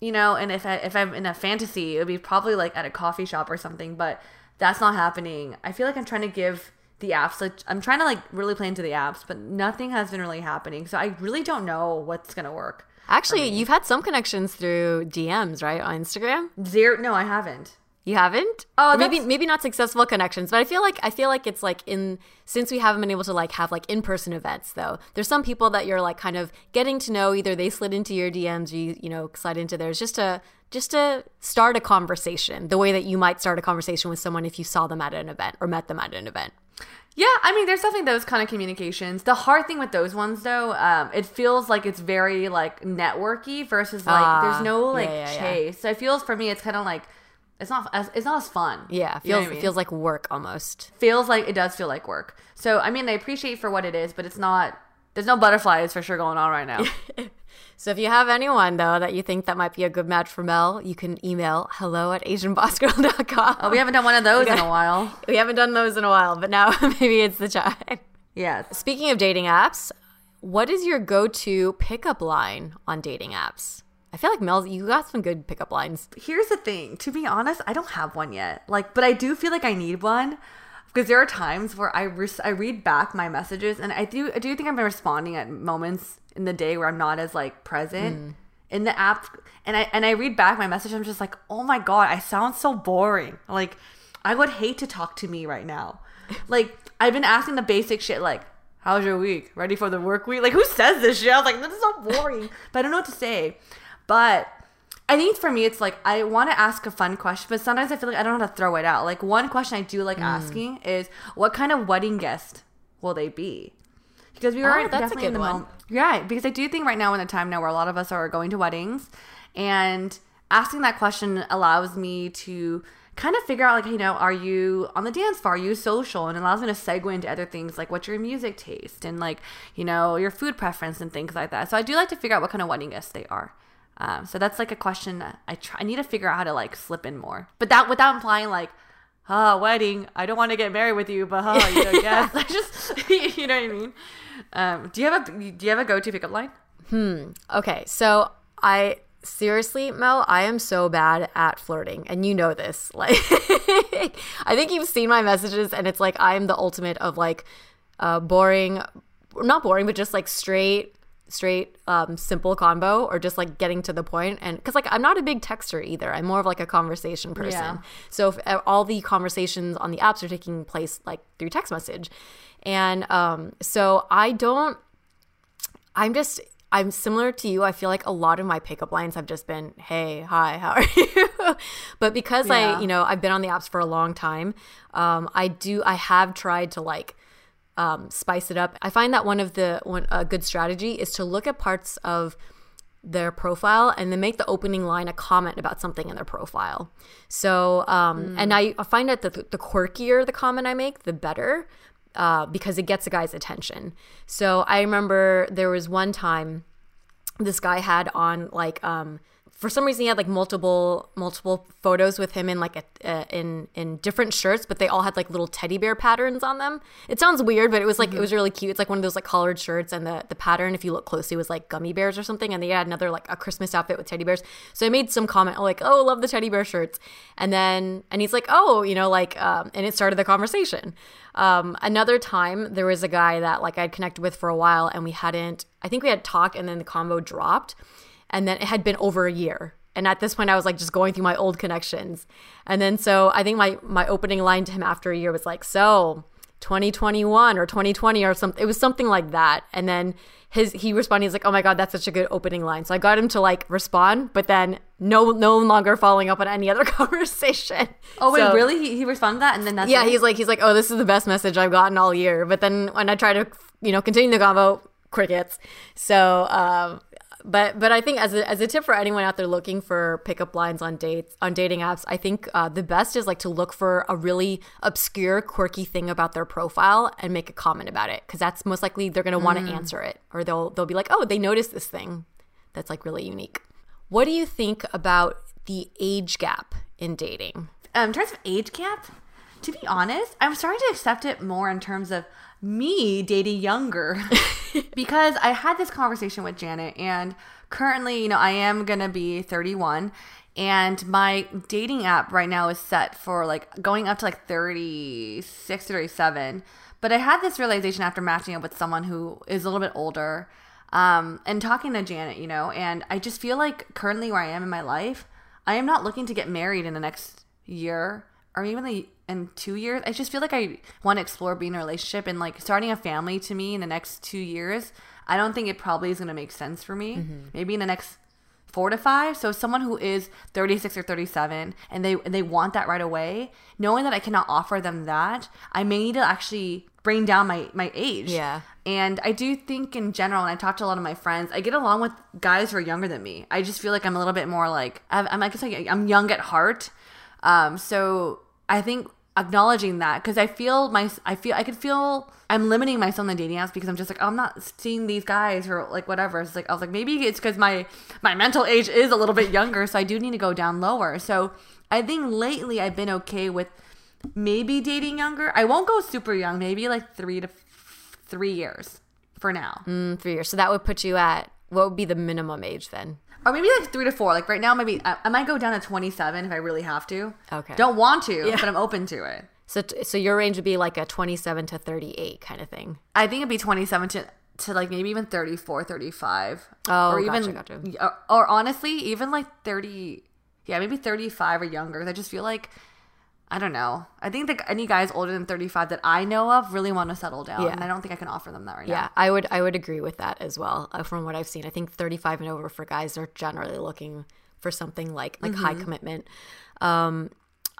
you know. And if I if I'm in a fantasy, it would be probably like at a coffee shop or something. But that's not happening. I feel like I'm trying to give the apps like I'm trying to like really play into the apps, but nothing has been really happening. So I really don't know what's gonna work. Actually, you've had some connections through DMs, right, on Instagram. Zero. No, I haven't. You haven't? Oh, maybe maybe not successful connections, but I feel like I feel like it's like in since we haven't been able to like have like in person events though. There's some people that you're like kind of getting to know. Either they slid into your DMs, you you know slide into theirs, just to just to start a conversation, the way that you might start a conversation with someone if you saw them at an event or met them at an event. Yeah, I mean, there's definitely those kind of communications. The hard thing with those ones, though, um, it feels like it's very like networky versus like Ah, there's no like yeah, yeah, yeah. chase. So it feels for me, it's kind of like it's not as it's not as fun. Yeah, You know feels I mean? feels like work almost. feels like it does feel like work. So I mean, I appreciate for what it is, but it's not. There's no butterflies for sure going on right now. So if you have anyone though that you think that might be a good match for Mel, you can email hello at asianbossgirl.com. oh, we haven't done one of those in a while. We haven't done those in a while, but now maybe it's the time. Yeah. Speaking of dating apps, what is your go-to pickup line on dating apps? I feel like Mel, you got some good pickup lines. Here's the thing. To be honest, I don't have one yet. Like, but I do feel like I need one because there are times where I res- I read back my messages and I do I do think I'm responding at moments in the day where I'm not as like present mm. in the app and I and I read back my message I'm just like, "Oh my god, I sound so boring." Like, I would hate to talk to me right now. Like, I've been asking the basic shit like, "How's your week? Ready for the work week?" Like, who says this shit? I was like, "This is so boring." but I don't know what to say. But I think for me, it's like I want to ask a fun question, but sometimes I feel like I don't know how to throw it out. Like one question I do like mm. asking is, "What kind of wedding guest will they be?" Because we oh, are Oh, that's a definitely in the one. moment. Yeah, because I do think right now in a time now where a lot of us are going to weddings, and asking that question allows me to kind of figure out like you know are you on the dance floor? Are you social? And it allows me to segue into other things like what's your music taste and like you know your food preference and things like that. So i do like to figure out what kind of wedding guests they are. Um, so that's like a question i try i need to figure out how to like slip in more. But that without implying like ah wedding i don't want to get married with you but huh you know yes i just you know what i mean um, do you have a do you have a go-to pickup line Hmm. Okay, so I seriously, Mel, I am so bad at flirting, and you know this. Like, I think you've seen my messages, and it's like I'm the ultimate of like uh, boring, not boring, but just like straight, straight, um, simple combo or just like getting to the. And because like I'm not a big texter either, I'm more of like a conversation person. Yeah. So if uh, all the conversations on the apps are taking place like through text message, and um, so I don't I'm just I'm similar to you. I feel like a lot of my pickup lines have just been, "Hey, hi, how are you?" but because Yeah. I, you know, I've been on the apps for a long time, um, I do I have tried to like um, spice it up. I find that one of the one a good strategy is to look at parts of their profile and then make the opening line a comment about something in their profile. So, um, and I, I find that the, the quirkier the comment I make, the better uh, because it gets a guy's attention. So I remember there was one time this guy had on like um for some reason he had like multiple multiple photos with him in like a uh, in in different shirts but they all had like little teddy bear patterns on them. It sounds weird but it was like it was really cute. It's like one of those like collared shirts and the the pattern if you look closely was like gummy bears or something and they had another like a christmas outfit with teddy bears. So i made some comment like oh love the teddy bear shirts. And then and he's like oh you know like um and it started the conversation. Um another time there was a guy that like i'd connected with for a while and we hadn't i think we had talked and then the combo dropped and then it had been over a year and at this point i was like just going through my old connections and then so i think my my opening line to him after a year was like so 2021 or 2020 or something it was something like that and then his he responded he's like oh my god that's such a good opening line so i got him to like respond but then no no longer following up on any other conversation oh wait So- really he, he responded that and then that's yeah, it? he's like he's like, oh, this is the best message I've gotten all year. But then when I try to, you know, continue the convo, crickets. So, um, but but I think as a as a tip for anyone out there looking for pickup lines on dates on dating apps, I think uh, the best is like to look for a really obscure, quirky thing about their profile and make a comment about it because that's most likely they're gonna want to answer it or they'll they'll be like, oh, they noticed this thing that's like really unique. What do you think about the age gap in dating? um, in terms of age gap, to be honest, I'm starting to accept it more in terms of me dating younger because I had this conversation with Janet, and currently, you know, I am gonna be 31, and my dating app right now is set for like going up to like 36 to 37. But I had this realization after matching up with someone who is a little bit older um, and talking to Janet, you know, and I just feel like currently where I am in my life, I am not looking to get married in the next year or even the, in two years. I just feel like I want to explore being in a relationship and like starting a family to me in the next two years. I don't think it probably is going to make sense for me. Maybe in the next four to five. So someone who is 36 or 37 and they and they want that right away, knowing that I cannot offer them that, I may need to actually bring down my my age. Yeah. And I do think in general, and I talk to a lot of my friends, I get along with guys who are younger than me. I just feel like I'm a little bit more like I'm, like like I'm young at heart. Um, so I think acknowledging that because I feel my I feel I could feel I'm limiting myself on the dating apps because I'm just like I'm not seeing these guys or like whatever. It's like I was like maybe it's because my my mental age is a little bit younger, so I do need to go down lower. So I think lately I've been okay with maybe dating younger. I won't go super young, maybe like three to f- three years for now, Mm, three years. So that would put you at what would be the minimum age then? Or maybe like three to four. Like right now, maybe I, I might go down to 27 if I really have to. Okay. Don't want to, yeah. but I'm open to it. So t- so your range would be like a 27 to 38 kind of thing. I think it'd be 27 to, to like maybe even 34, 35. Oh, or gotcha, even, gotcha. Or, or honestly, even like 30, yeah, maybe 35 or younger. I just feel like, I don't know. I think that any guys older than 35 that I know of really want to settle down. Yeah. And I don't think I can offer them that right Yeah, now. Yeah, I would I would agree with that as well. Uh, from what I've seen, I think 35 and over for guys are generally looking for something like like high commitment. Um,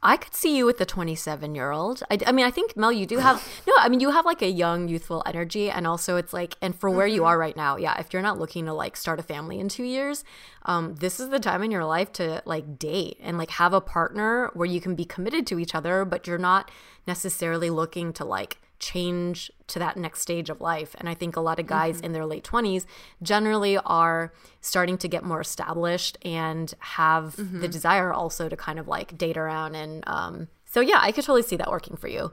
I could see you with the 27 year old. I, I mean, I think Mel, you do have no. I mean, you have like a young, youthful energy, and also it's like, and for where you are right now, yeah. If you're not looking to like start a family in two years, um, this is the time in your life to like date and like have a partner where you can be committed to each other, but you're not necessarily looking to like change to that next stage of life. And I think a lot of guys mm-hmm. in their late 20s generally are starting to get more established and have mm-hmm. the desire also to kind of like date around. And um, so, yeah, I could totally see that working for you.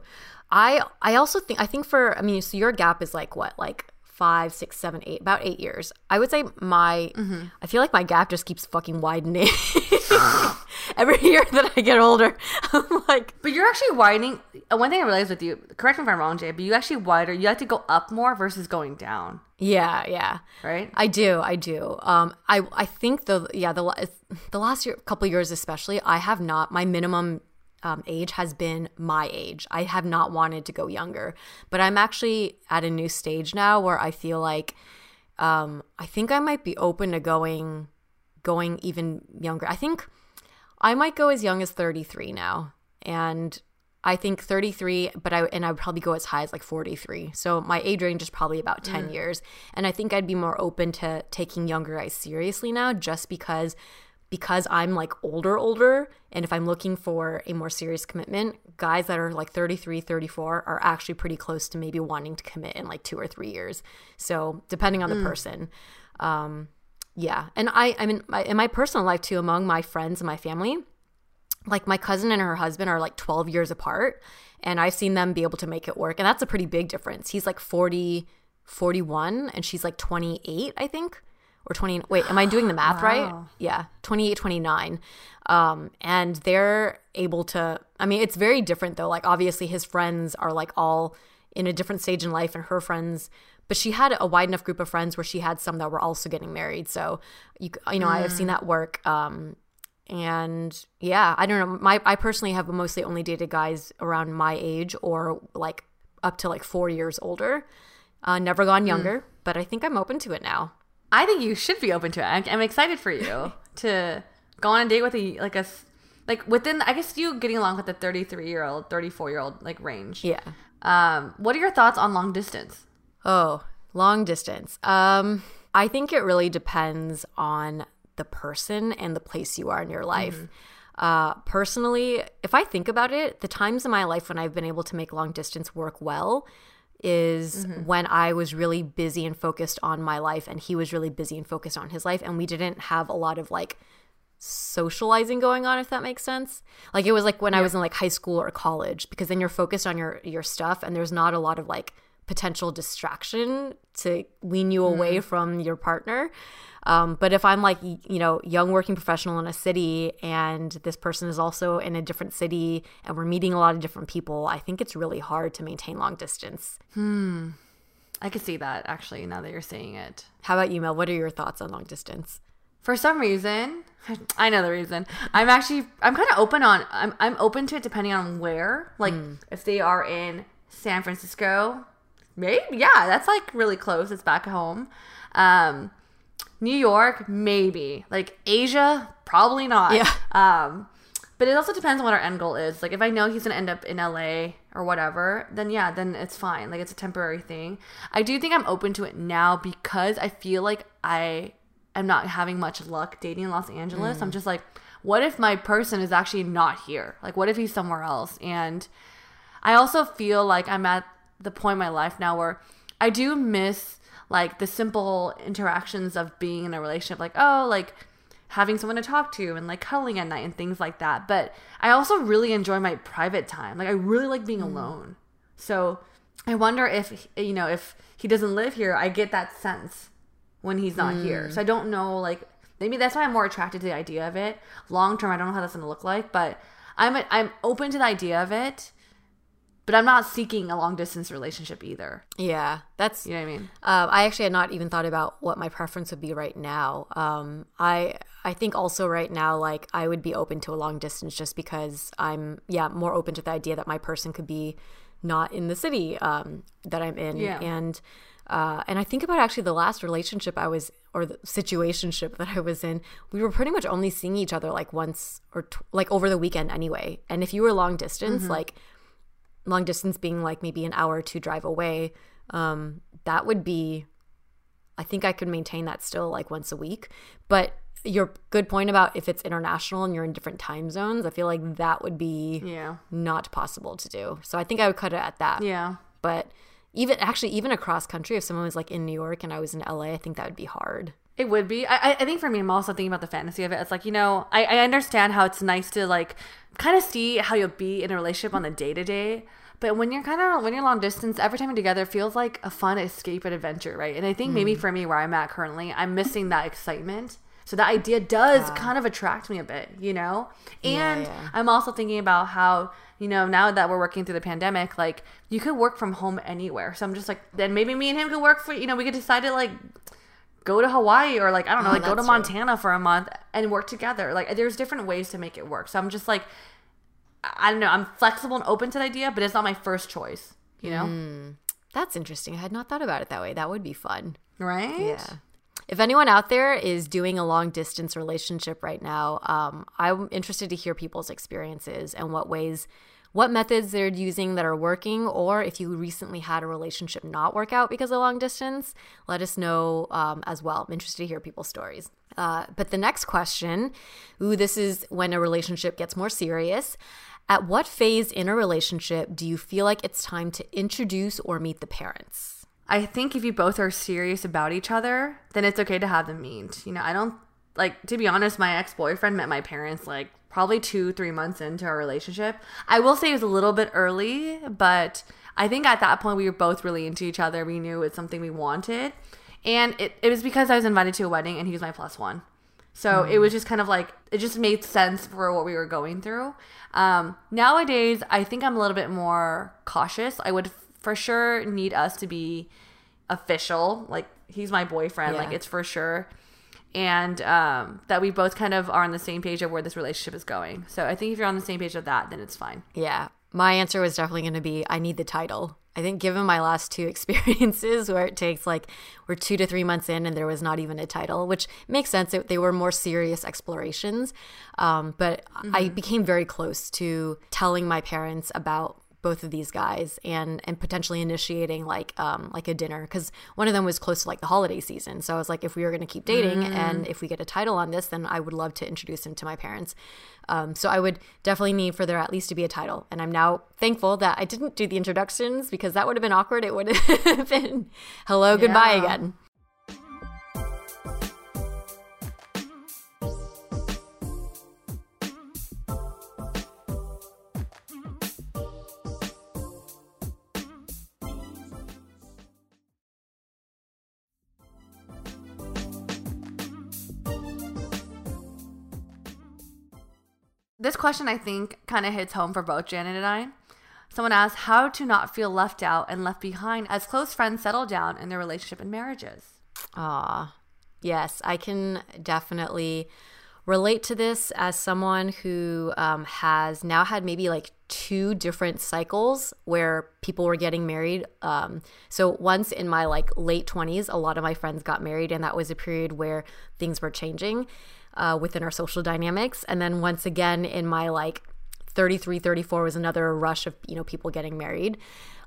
I I also think I think for I mean so your gap is like what like five, six, seven, eight, about eight years. I would say my, mm-hmm. I feel like my gap just keeps fucking widening. Every year that I get older, I'm like. But you're actually widening. Uh, one thing I realized with you, correct me if I'm wrong, Jay, but you actually wider. You like to go up more versus going down. Yeah, yeah, right. I do, I do. Um, I I think the yeah the the last year, couple years especially, I have not my minimum um, age has been my age. I have not wanted to go younger, but I'm actually at a new stage now where I feel like um, I think I might be open to going going even younger. I think I might go as young as 33 now, and I think 33, but I and I would probably go as high as like 43. So my age range is probably about 10 mm. years, and I think I'd be more open to taking younger guys seriously now, just because because I'm like older, older, and if I'm looking for a more serious commitment, guys that are like 33, 34 are actually pretty close to maybe wanting to commit in like two or three years. So depending on the mm. person. Um, yeah. And I, I mean, my, in my personal life too, among my friends and my family, like my cousin and her husband are like 12 years apart and I've seen them be able to make it work. And that's a pretty big difference. He's like 40, 41 and she's like 28, I think or 20 wait am i doing the math wow. right yeah 28 29 um, and they're able to i mean it's very different though like obviously his friends are like all in a different stage in life and her friends but she had a wide enough group of friends where she had some that were also getting married so you, you know mm. i have seen mm. that work um, and yeah i don't know my i personally have mostly only dated guys around my age or like up to like four years older uh, never gone mm. younger mm. but i think i'm open to it now I think you should be open to it. I'm, I'm excited for you to go on a date with a like a like within I guess you getting along with the 33 year old, 34 year old like range. Yeah. Um, what are your thoughts on long distance? Oh, long distance. Um, I think it really depends on the person and the place you are in your life. Mm-hmm. Uh, personally, if I think about it, the times in my life when I've been able to make long distance work well is mm-hmm. when I was really busy and focused on my life and he was really busy and focused on his life and we didn't have a lot of like socializing going on if that makes sense. Like it was like when yeah. I was in like high school or college because then you're focused on your your stuff and there's not a lot of like potential distraction to wean you away mm. from your partner. Um, but if I'm like, you know, young working professional in a city and this person is also in a different city and we're meeting a lot of different people, I think it's really hard to maintain long distance. Hmm. I could see that actually now that you're saying it. How about you, Mel? What are your thoughts on long distance? For some reason, I know the reason. I'm actually I'm kind of open on I'm I'm open to it depending on where. Like mm. if they are in San Francisco, maybe yeah, that's like really close. It's back home. Um, New York, maybe. Like Asia, probably not. Yeah. Um, but it also depends on what our end goal is. Like if I know he's gonna end up in LA or whatever, then yeah, then it's fine. Like it's a temporary thing. I do think I'm open to it now because I feel like I am not having much luck dating in Los Angeles. Mm. I'm just like, what if my person is actually not here? Like what if he's somewhere else? And I also feel like I'm at the point in my life now where I do miss like the simple interactions of being in a relationship like oh like having someone to talk to and like cuddling at night and things like that. But i also really enjoy my private time. Like i really like being mm. alone. So i wonder if you know if he doesn't live here i get that sense when he's not mm. here. So i don't know like maybe that's why i'm more attracted to the idea of it. Long term i don't know how that's going to look like but i'm i'm open to the idea of it but I'm not seeking a long distance relationship either. Yeah, that's you know what I mean. Uh, I actually had not even thought about what my preference would be right now. Um, I I think also right now, like I would be open to a long distance just because I'm yeah more open to the idea that my person could be not in the city um, that I'm in, yeah. and Uh, and I think about actually the last relationship I was, or the situationship that I was in, we were pretty much only seeing each other like once or t- like over the weekend anyway. And if you were long distance, Mm-hmm. like long distance being like maybe an hour or two drive away, um, that would be, I think I could maintain that still like once a week. But your good point about if it's international and you're in different time zones, I feel like that would be Yeah. not possible to do. So I think I would cut it at that. Yeah. But even actually, even across country, if someone was like in New York and I was in LA, I think that would be hard. It would be. I, I- I think for me, I'm also thinking about the fantasy of it. It's like, you know, I, I understand how it's nice to like kind of see how you'll be in a relationship on the day to day. But when you're kind of when you're long distance, every time you're together feels like a fun escape and adventure, right? And I think maybe mm. for me, where I'm at currently, I'm missing that excitement. So that idea does kind of attract me a bit, you know. And yeah. I'm also thinking about how you know now that we're working through the pandemic, like you could work from home anywhere. So I'm just like, then maybe me and him could work for you know we could decide to like go to Hawaii or like I don't know, Oh, like go to that's true. Montana for a month and work together. Like there's different ways to make it work. So I'm just like I I don't know, I'm flexible and open to the idea, but it's not my first choice, you know? Mm. That's interesting. I had not thought about it that way. That would be fun. Right? Yeah. If anyone out there is doing a long distance relationship right now, um, I'm interested to hear people's experiences and what ways, what methods they're using that are working, or if you recently had a relationship not work out because of long distance, let us know um, as well. I'm interested to hear people's stories. Uh, but the next question, ooh, this is when a relationship gets more serious. At what phase in a relationship do you feel like it's time to introduce or meet the parents? I think if you both are serious about each other, then it's okay to have them meet. You know, I don't like to be honest, my ex boyfriend met my parents like probably two, three months into our relationship. I will say it was a little bit early, but I think at that point we were both really into each other. We knew it's something we wanted. And it, it was because I was invited to a wedding and he was my plus one. So it was just kind of like it just made sense for what we were going through. Um, nowadays, I think I'm a little bit more cautious. I would for sure need us to be official. Like he's my boyfriend. Like it's for sure, and um, that we both kind of are on the same page of where this relationship is going. So I think if you're on the same page of that, then it's fine. Yeah. My answer was definitely going to be I need the title. I think given my last two experiences where it takes like we're 2 to 3 months in and there was not even a title, which makes sense. It, they were more serious explorations. Um, but I became very close to telling my parents about both of these guys and and potentially initiating like um like a dinner because one of them was close to like the holiday season. So i was like if we were going to keep dating and if we get a title on this then i would love to introduce him to my parents. Um, so i would definitely need for there at least to be a title. And i'm now thankful that i didn't do the introductions because that would have been awkward. It would have been hello goodbye Yeah. again This question, I think, kind of hits home for both Janet and I. Someone asked how to not feel left out and left behind as close friends settle down in their relationship and marriages. Ah, yes, I can definitely relate to this as someone who um, has now had maybe like two different cycles where people were getting married. Um, so once in my like late twenties, a lot of my friends got married, and that was a period where things were changing uh, within our social dynamics. And then once again in my like 33 34 was another rush of you know people getting married.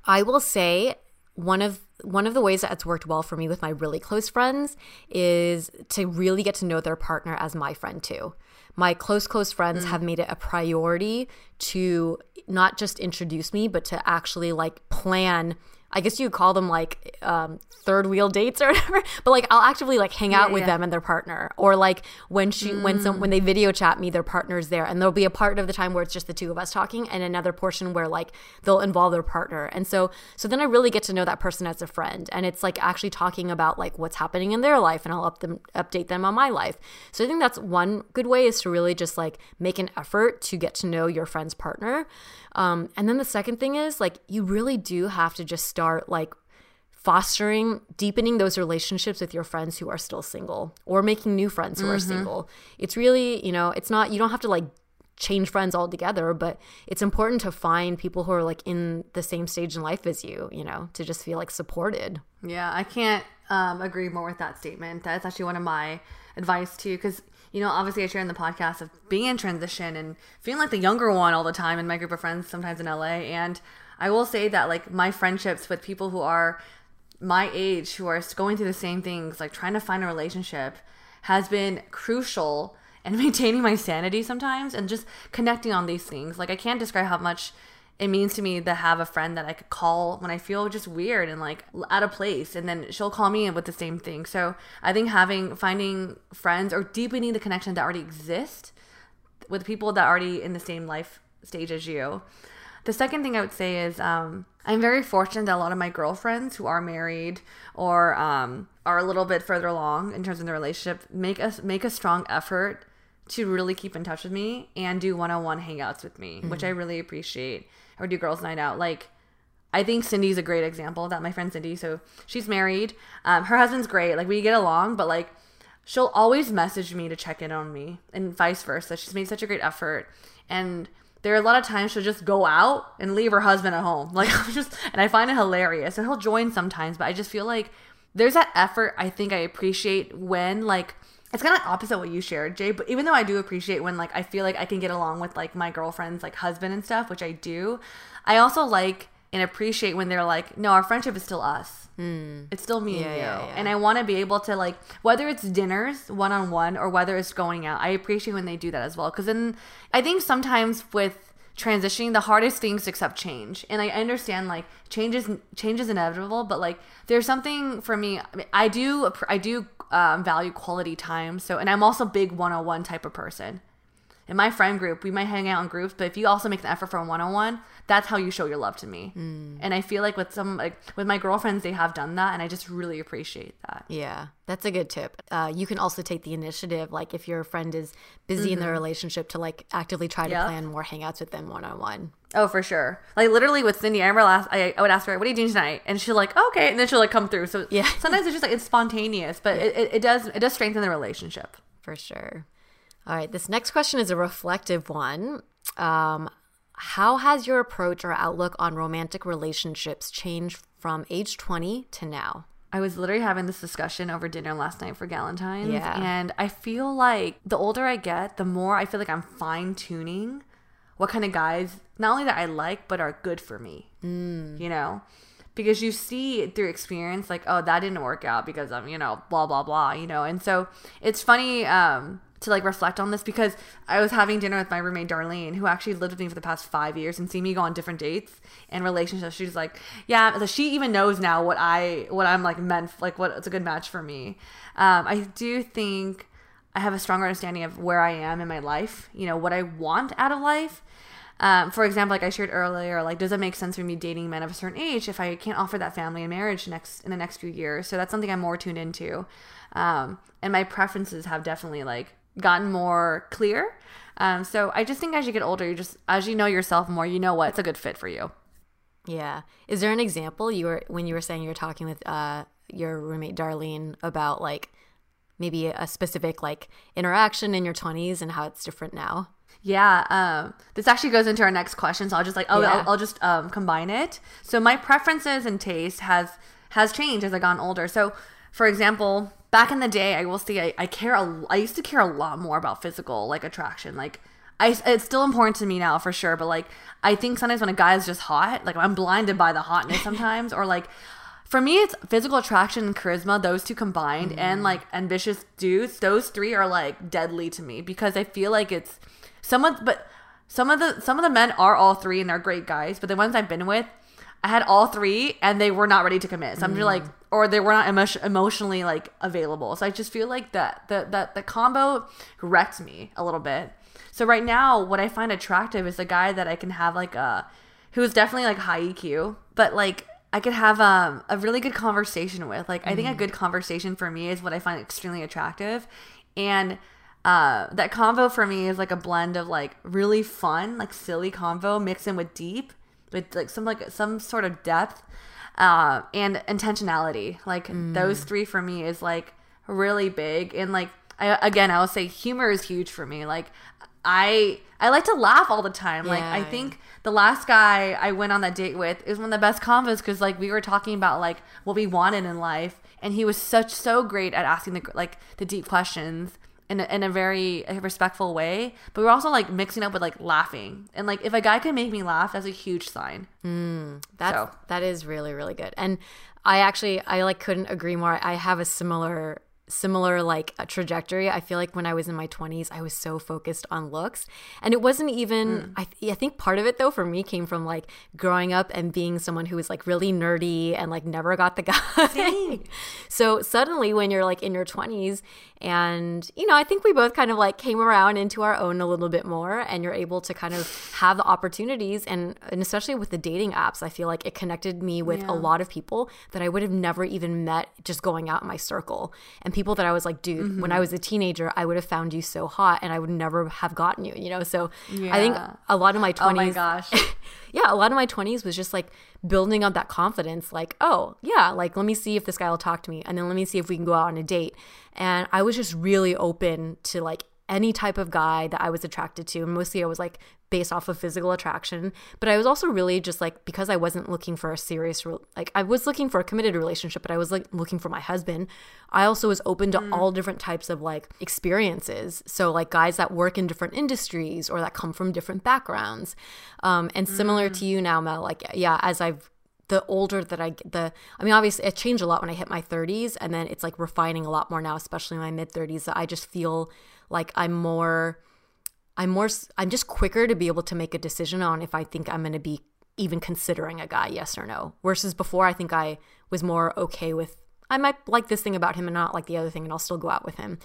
I will say one of one of the ways that it's worked well for me with my really close friends is to really get to know their partner as my friend too. My close close friends have made it a priority to not just introduce me but to actually like plan I guess you call them like um, third wheel dates or whatever. But like I'll actively like hang out with yeah. them and their partner, or like when she when some when they video chat me, their partner's there, and there'll be a part of the time where it's just the two of us talking, and another portion where like they'll involve their partner, and so so then I really get to know that person as a friend, and it's like actually talking about like what's happening in their life, and I'll up them update them on my life. So I think that's one good way is to really just like make an effort to get to know your friend's partner. Um, and then the second thing is like you really do have to just start like fostering, deepening those relationships with your friends who are still single or making new friends who are single. It's really, you know, it's not, you don't have to like change friends altogether, but it's important to find people who are like in the same stage in life as you, you know, to just feel like supported. Yeah, I can't um, agree more with that statement. That's actually one of my advice too, because you know, obviously I share in the podcast of being in transition and feeling like the younger one all the time in my group of friends, sometimes in LA. And I will say that like my friendships with people who are my age, who are going through the same things, like trying to find a relationship, has been crucial in maintaining my sanity sometimes and just connecting on these things. Like I can't describe how much it means to me to have a friend that I could call when I feel just weird and like out of place, and then she'll call me with the same thing. So I think having finding friends or deepening the connection that already exist with people that are already in the same life stage as you. The second thing I would say is um, I'm very fortunate that a lot of my girlfriends who are married or um, are a little bit further along in terms of their relationship make us make a strong effort to really keep in touch with me and do one-on-one hangouts with me, mm-hmm. which I really appreciate or do girls' night out. Like, I think Cindy's a great example of that. My friend Cindy, so she's married. Um, her husband's great. Like, we get along, but like, she'll always message me to check in on me and vice versa. She's made such a great effort. And there are a lot of times she'll just go out and leave her husband at home. Like, I'm just, and I find it hilarious. And he'll join sometimes, but I just feel like there's that effort I think I appreciate when, like, it's kind of opposite what you shared, Jay. But even though I do appreciate when like I feel like I can get along with like my girlfriend's like husband and stuff, which I do, I also like and appreciate when they're like, no, our friendship is still us. Mm. It's still me yeah, and you. Yeah, yeah. And I want to be able to like whether it's dinners one on one or whether it's going out. I appreciate when they do that as well because then I think sometimes with transitioning the hardest things to accept change and i understand like change is change is inevitable but like there's something for me i do i do um, value quality time. So and i'm also big one-on-one type of person in my friend group, we might hang out in groups, but if you also make an effort for a one on one, that's how you show your love to me. Mm. And I feel like with some like with my girlfriends, they have done that, and I just really appreciate that. Yeah, that's a good tip. Uh, you can also take the initiative, like if your friend is busy mm-hmm. in their mm-hmm. relationship, to like actively try to yep. plan more hangouts with them one on one. Oh, for sure. Like literally with Cindy, I remember last I, I would ask her, "What are you doing tonight?" And she'll like, oh, "Okay," and then she'll like come through. So yeah, sometimes it's just like it's spontaneous, but it, it, it does it does strengthen the relationship for sure. All right, this next question is a reflective one. Um, how has your approach or outlook on romantic relationships changed from age 20 to now? I was literally having this discussion over dinner last night for Galentine's. Yeah. And I feel like the older I get, the more I feel like I'm fine tuning what kind of guys, not only that I like, but are good for me. Mm. You know? Because you see through experience, like, oh, that didn't work out because I'm, you know, blah, blah, blah, you know? And so it's funny. Um, to like reflect on this because I was having dinner with my roommate Darlene, who actually lived with me for the past five years and seen me go on different dates and relationships. She's like, yeah, so she even knows now what I what I'm like meant like what it's a good match for me. Um, I do think I have a stronger understanding of where I am in my life. You know what I want out of life. Um, for example, like I shared earlier, like does it make sense for me dating men of a certain age if I can't offer that family and marriage next in the next few years? So that's something I'm more tuned into. Um, and my preferences have definitely like gotten more clear. Um, so I just think as you get older, you just as you know yourself more, you know what's a good fit for you. Yeah. Is there an example you were when you were saying you were talking with uh, your roommate Darlene about like maybe a specific like interaction in your 20s and how it's different now? Yeah, um, this actually goes into our next question, so I'll just like oh, yeah. I'll, I'll, just um, combine it. So my preferences and taste has has changed as I've gotten older. So, for example, back in the day, I will say I, I care. A, I used to care a lot more about physical like attraction. Like I, it's still important to me now for sure. But like I think sometimes when a guy is just hot, like I'm blinded by the hotness sometimes, or like for me it's physical attraction and charisma those two combined mm. and like ambitious dudes those three are like deadly to me because i feel like it's someone but some of the some of the men are all three and they're great guys but the ones i've been with I had all three and they were not ready to commit. So I'm just like, mm. Or they were not emo- emotionally like available. So I just feel like that the that the combo wrecked me a little bit. So right now, what I find attractive is a guy that I can have like a who's definitely like high EQ, but like I could have um, a really good conversation with. Like I think a mm. good conversation for me is what I find extremely attractive, and uh, that convo for me is like a blend of like really fun, like silly convo mixed in with deep with like some like some sort of depth uh, and intentionality. Like mm. those three for me is like really big. And like I, again, I will say humor is huge for me. Like I I like to laugh all the time. like I Yeah. think the last guy I went on that date with is one of the best convos because like we were talking about like what we wanted in life, and he was such so great at asking the like the deep questions in a, in a very respectful way. But we're also like mixing up with like laughing, and like if a guy can make me laugh, that's a huge sign. Mm, that's So- that is really really good. And I actually I like couldn't agree more. I have a similar similar like a trajectory. I feel like when I was in my 20s, I was so focused on looks. And it wasn't even mm. I th- I think part of it though for me came from like growing up and being someone who was like really nerdy and like never got the guy. so suddenly when you're like in your 20s and you know, I think we both kind of like came around into our own a little bit more and you're able to kind of have the opportunities and and especially with the dating apps, I feel like it connected me with a lot of people that I would have never even met just going out in my circle. And people that I was like, dude, when I mm-hmm. was a teenager, I would have found you so hot and I would never have gotten you, you know? So I think a lot of my 20s Oh my gosh. yeah, a lot of my 20s was just like building up that confidence like, oh, yeah, like let me see if this guy will talk to me and then let me see if we can go out on a date. And I was just really open to like any type of guy that I was attracted to. Mostly I was like based off of physical attraction, but I was also really just like because I wasn't looking for a serious re- like I was looking for a committed relationship, but I was like looking for my husband. I also was open to all different types of like experiences. So like guys that work in different industries or that come from different backgrounds. Um, and similar to you now, Mel, like yeah, as I've the older that I get, the I mean, obviously it changed a lot when I hit my 30s, and then it's like refining a lot more now, especially in my mid 30s. That I just feel like I'm more, I'm more, i'm just quicker to be able to make a decision on if I think I'm going to be even considering a guy, yes or no. Versus before, I think I was more okay with I might like this thing about him and not like the other thing, and I'll still go out with him.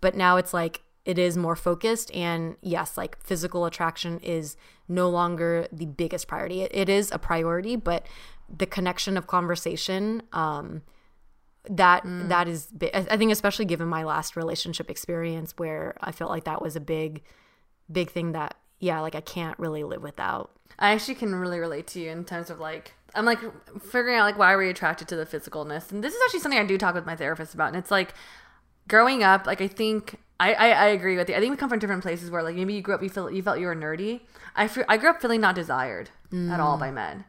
But now it's like it is more focused, and yes, like physical attraction is no longer the biggest priority. It, it is a priority, but the connection of conversation, um, that mm. that is, I think, especially given my last relationship experience, where I felt like that was a big, big thing that yeah, like I can't really live without. I actually can really relate to you in terms of like I'm like figuring out like why are we attracted to the physicalness, and this is actually something I do talk with my therapist about, and it's like growing up, like I think I, I, I agree with you. I think we come from different places where like maybe you grew up you feel you felt you were nerdy. I I grew up feeling not desired at all mm. by men,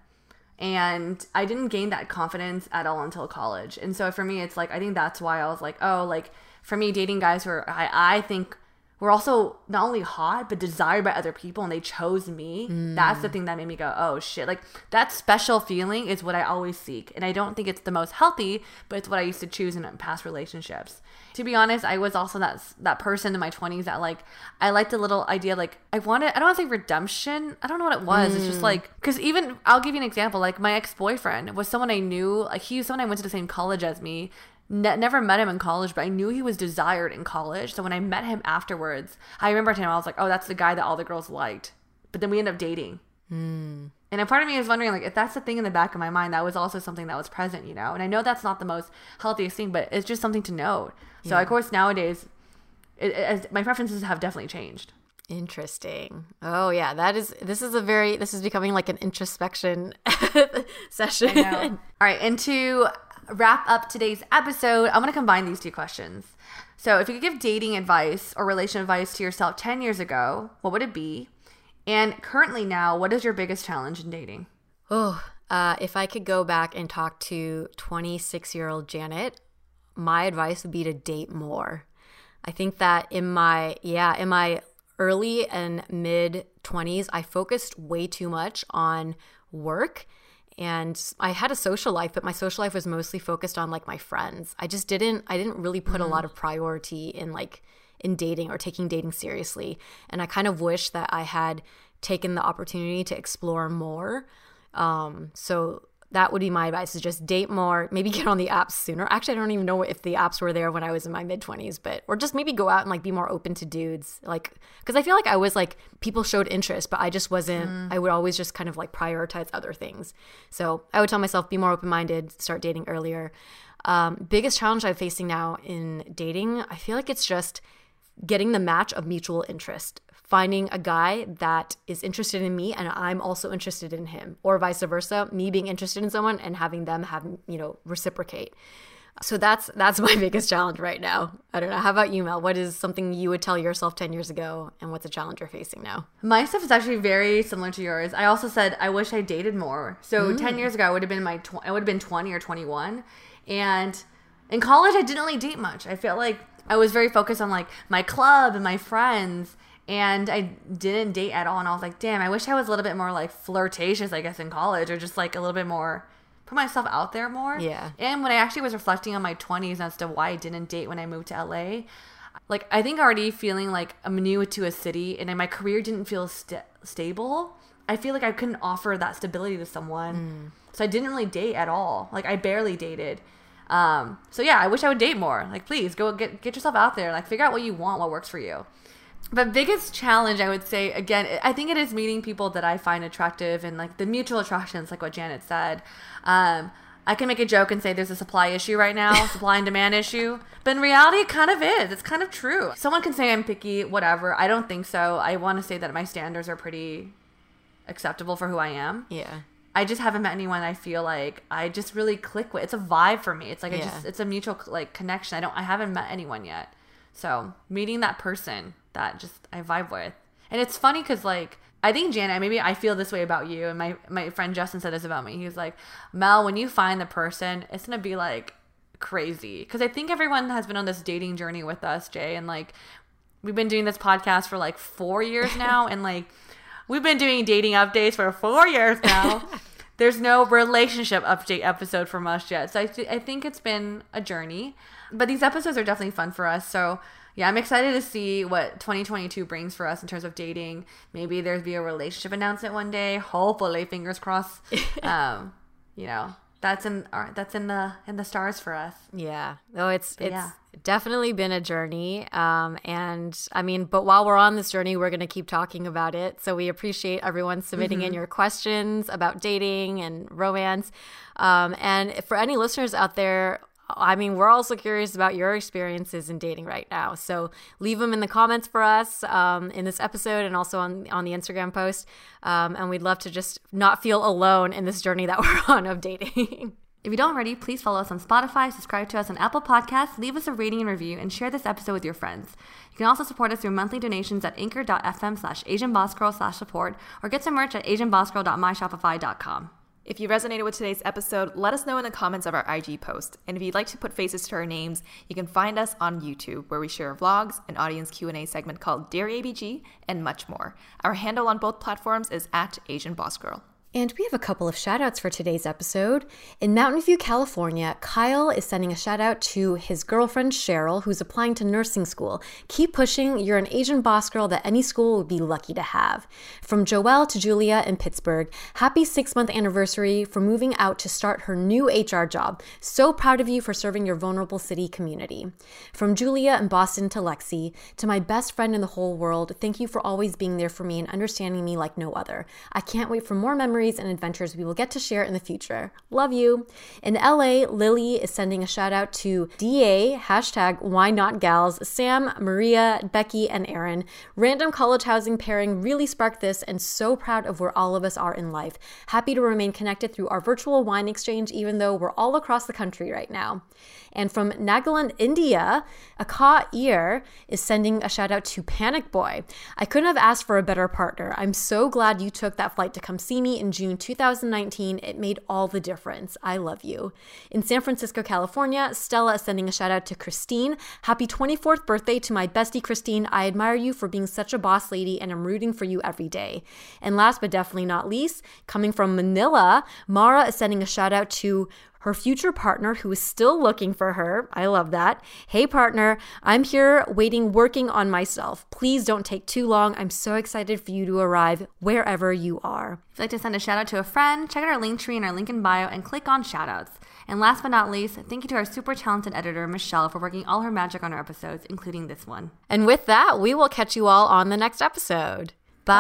and I didn't gain that confidence at all until college. And so for me, it's like I think that's why I was like, oh, like for me, dating guys who are I I think were also not only hot but desired by other people, and they chose me. That's the mm. thing that made me go, oh shit! Like that special feeling is what I always seek, and I don't think it's the most healthy, but it's what I used to choose in past relationships. To be honest, I was also that that person in my twenties that like I liked the little idea like I wanted I don't want to say redemption I don't know what it was it's just mm. like because even I'll give you an example like my ex boyfriend was someone I knew like he was someone I went to the same college as me ne- never met him in college but I knew he was desired in college so when I met him afterwards I remembered him I was like oh that's the guy that all the girls liked but then we ended up dating hmm. and a part of me is wondering, like, if that's the thing in the back of my mind, that was also something that was present, you know? And I know that's not the most healthiest thing, but it's just something to note. So, of course, nowadays, it, it, my preferences have definitely changed. Interesting. Oh yeah, that is. This is a very. This is becoming like an introspection session. All right, and to wrap up today's episode, I'm going to combine these two questions. So, if you could give dating advice or relation advice to yourself 10 years ago, what would it be? And currently now, what is your biggest challenge in dating? Oh, uh, if I could go back and talk to 26 year old Janet, my advice would be to date more. I think that in my, yeah, in my early and mid 20s, I focused way too much on work. And I had a social life, but my social life was mostly focused on like my friends. I just didn't, I didn't really put a lot of priority in like, in dating or taking dating seriously. And I kind of wish that I had taken the opportunity to explore more. Um, so that would be my advice is just date more, maybe get on the apps sooner. Actually, I don't even know if the apps were there when I was in my mid 20s, but or just maybe go out and like be more open to dudes. Like cuz I feel like I was like people showed interest, but I just wasn't I would always just kind of like prioritize other things. So, I would tell myself be more open-minded, start dating earlier. Um, biggest challenge I'm facing now in dating, I feel like it's just getting the match of mutual interest finding a guy that is interested in me and i'm also interested in him or vice versa me being interested in someone and having them have you know reciprocate So that's that's my biggest challenge right now. I don't know. How about you, Mel? What is something you would tell yourself 10 years ago and what's a challenge you're facing now? My stuff is actually very similar to yours. I also said I wish I dated more. So Mm. 10 years ago I would have been my tw- I would have been 20 or 21 and in college I didn't really date much. I felt like I was very focused on like my club and my friends and I didn't date at all and I was like, "Damn, I wish I was a little bit more like flirtatious, I guess in college or just like a little bit more put myself out there more." Yeah. And when I actually was reflecting on my 20s as to why I didn't date when I moved to LA, like I think already feeling like I'm new to a city and my career didn't feel st- stable. I feel like I couldn't offer that stability to someone, so I didn't really date at all. Like I barely dated. Um, so yeah, I wish I would date more. Like please go get get yourself out there. Like figure out what you want, what works for you. But biggest challenge, I would say, again, I think it is meeting people that I find attractive and like the mutual attractions, like what Janet said. Um, I can make a joke and say there's a supply issue right now, supply and demand issue. But in reality, it kind of is. It's kind of true. Someone can say I'm picky, whatever. I don't think so. I want to say that my standards are pretty acceptable for who I am. Yeah. I just haven't met anyone I feel like I just really click with. It's a vibe for me. It's like I just it's a mutual like connection. I don't I haven't met anyone yet. So, meeting that person that just I vibe with. And it's funny cuz like I think Janet, maybe I feel this way about you and my my friend Justin said this about me. He was like, "Mel, when you find the person, it's going to be like crazy." Cuz I think everyone has been on this dating journey with us, Jay, and like we've been doing this podcast for like 4 years now and like we've been doing dating updates for 4 years now. There's no relationship update episode from us yet. So I, th- I think it's been a journey. But these episodes are definitely fun for us. So yeah, I'm excited to see what 2022 brings for us in terms of dating. Maybe there's be a relationship announcement one day. Hopefully, fingers crossed. um, you know, that's in our, that's in the in the stars for us. Yeah. No, it's it's yeah. definitely been a journey. Um, and I mean, but while we're on this journey, we're gonna keep talking about it. So we appreciate everyone submitting in your questions about dating and romance. Um, and for any listeners out there. I mean, we're also curious about your experiences in dating right now. So leave them in the comments for us um, in this episode and also on on the Instagram post. Um, and we'd love to just not feel alone in this journey that we're on of dating. If you don't already, please follow us on Spotify, subscribe to us on Apple Podcasts, leave us a rating and review, and share this episode with your friends. You can also support us through monthly donations at anchor.fm slash asianbossgirl slash support or get some merch at asianbossgirl.myshopify.com. If you resonated with today's episode, let us know in the comments of our IG post. And if you'd like to put faces to our names, you can find us on YouTube, where we share vlogs, an audience Q&A segment called Dear ABG, and much more. Our handle on both platforms is at Asian Boss Girl. And we have a couple of shout outs for today's episode. In Mountain View, California, Kyle is sending a shout out to his girlfriend Cheryl, who's applying to nursing school. Keep pushing. You're an Asian boss girl that any school would be lucky to have. From Joelle to Julia in Pittsburgh, happy six month anniversary for moving out to start her new HR job. So proud of you for serving your vulnerable city community. From Julia in Boston to Lexi, to my best friend in the whole world, thank you for always being there for me and understanding me like no other. I can't wait for more memories and adventures we will get to share in the future. Love you. In LA, Lily is sending a shout out to DA, hashtag why not gals, Sam, Maria, Becky, and Aaron. Random college housing pairing really sparked this and so proud of where all of us are in life. Happy to remain connected through our virtual wine exchange, even though we're all across the country right now. And from Nagaland, India, Aka Ear is sending a shout out to Panic Boy. I couldn't have asked for a better partner. I'm so glad you took that flight to come see me in June 2019. It made all the difference. I love you. In San Francisco, California, Stella is sending a shout out to Christine. Happy 24th birthday to my bestie Christine. I admire you for being such a boss lady and I'm rooting for you every day. And last but definitely not least, coming from Manila, Mara is sending a shout out to her future partner who is still looking for her. I love that. Hey, partner, I'm here waiting, working on myself. Please don't take too long. I'm so excited for you to arrive wherever you are. If you'd like to send a shout out to a friend, check out our link tree in our link in bio and click on shoutouts. And last but not least, thank you to our super talented editor, Michelle, for working all her magic on our episodes, including this one. And with that, we will catch you all on the next episode. Bye.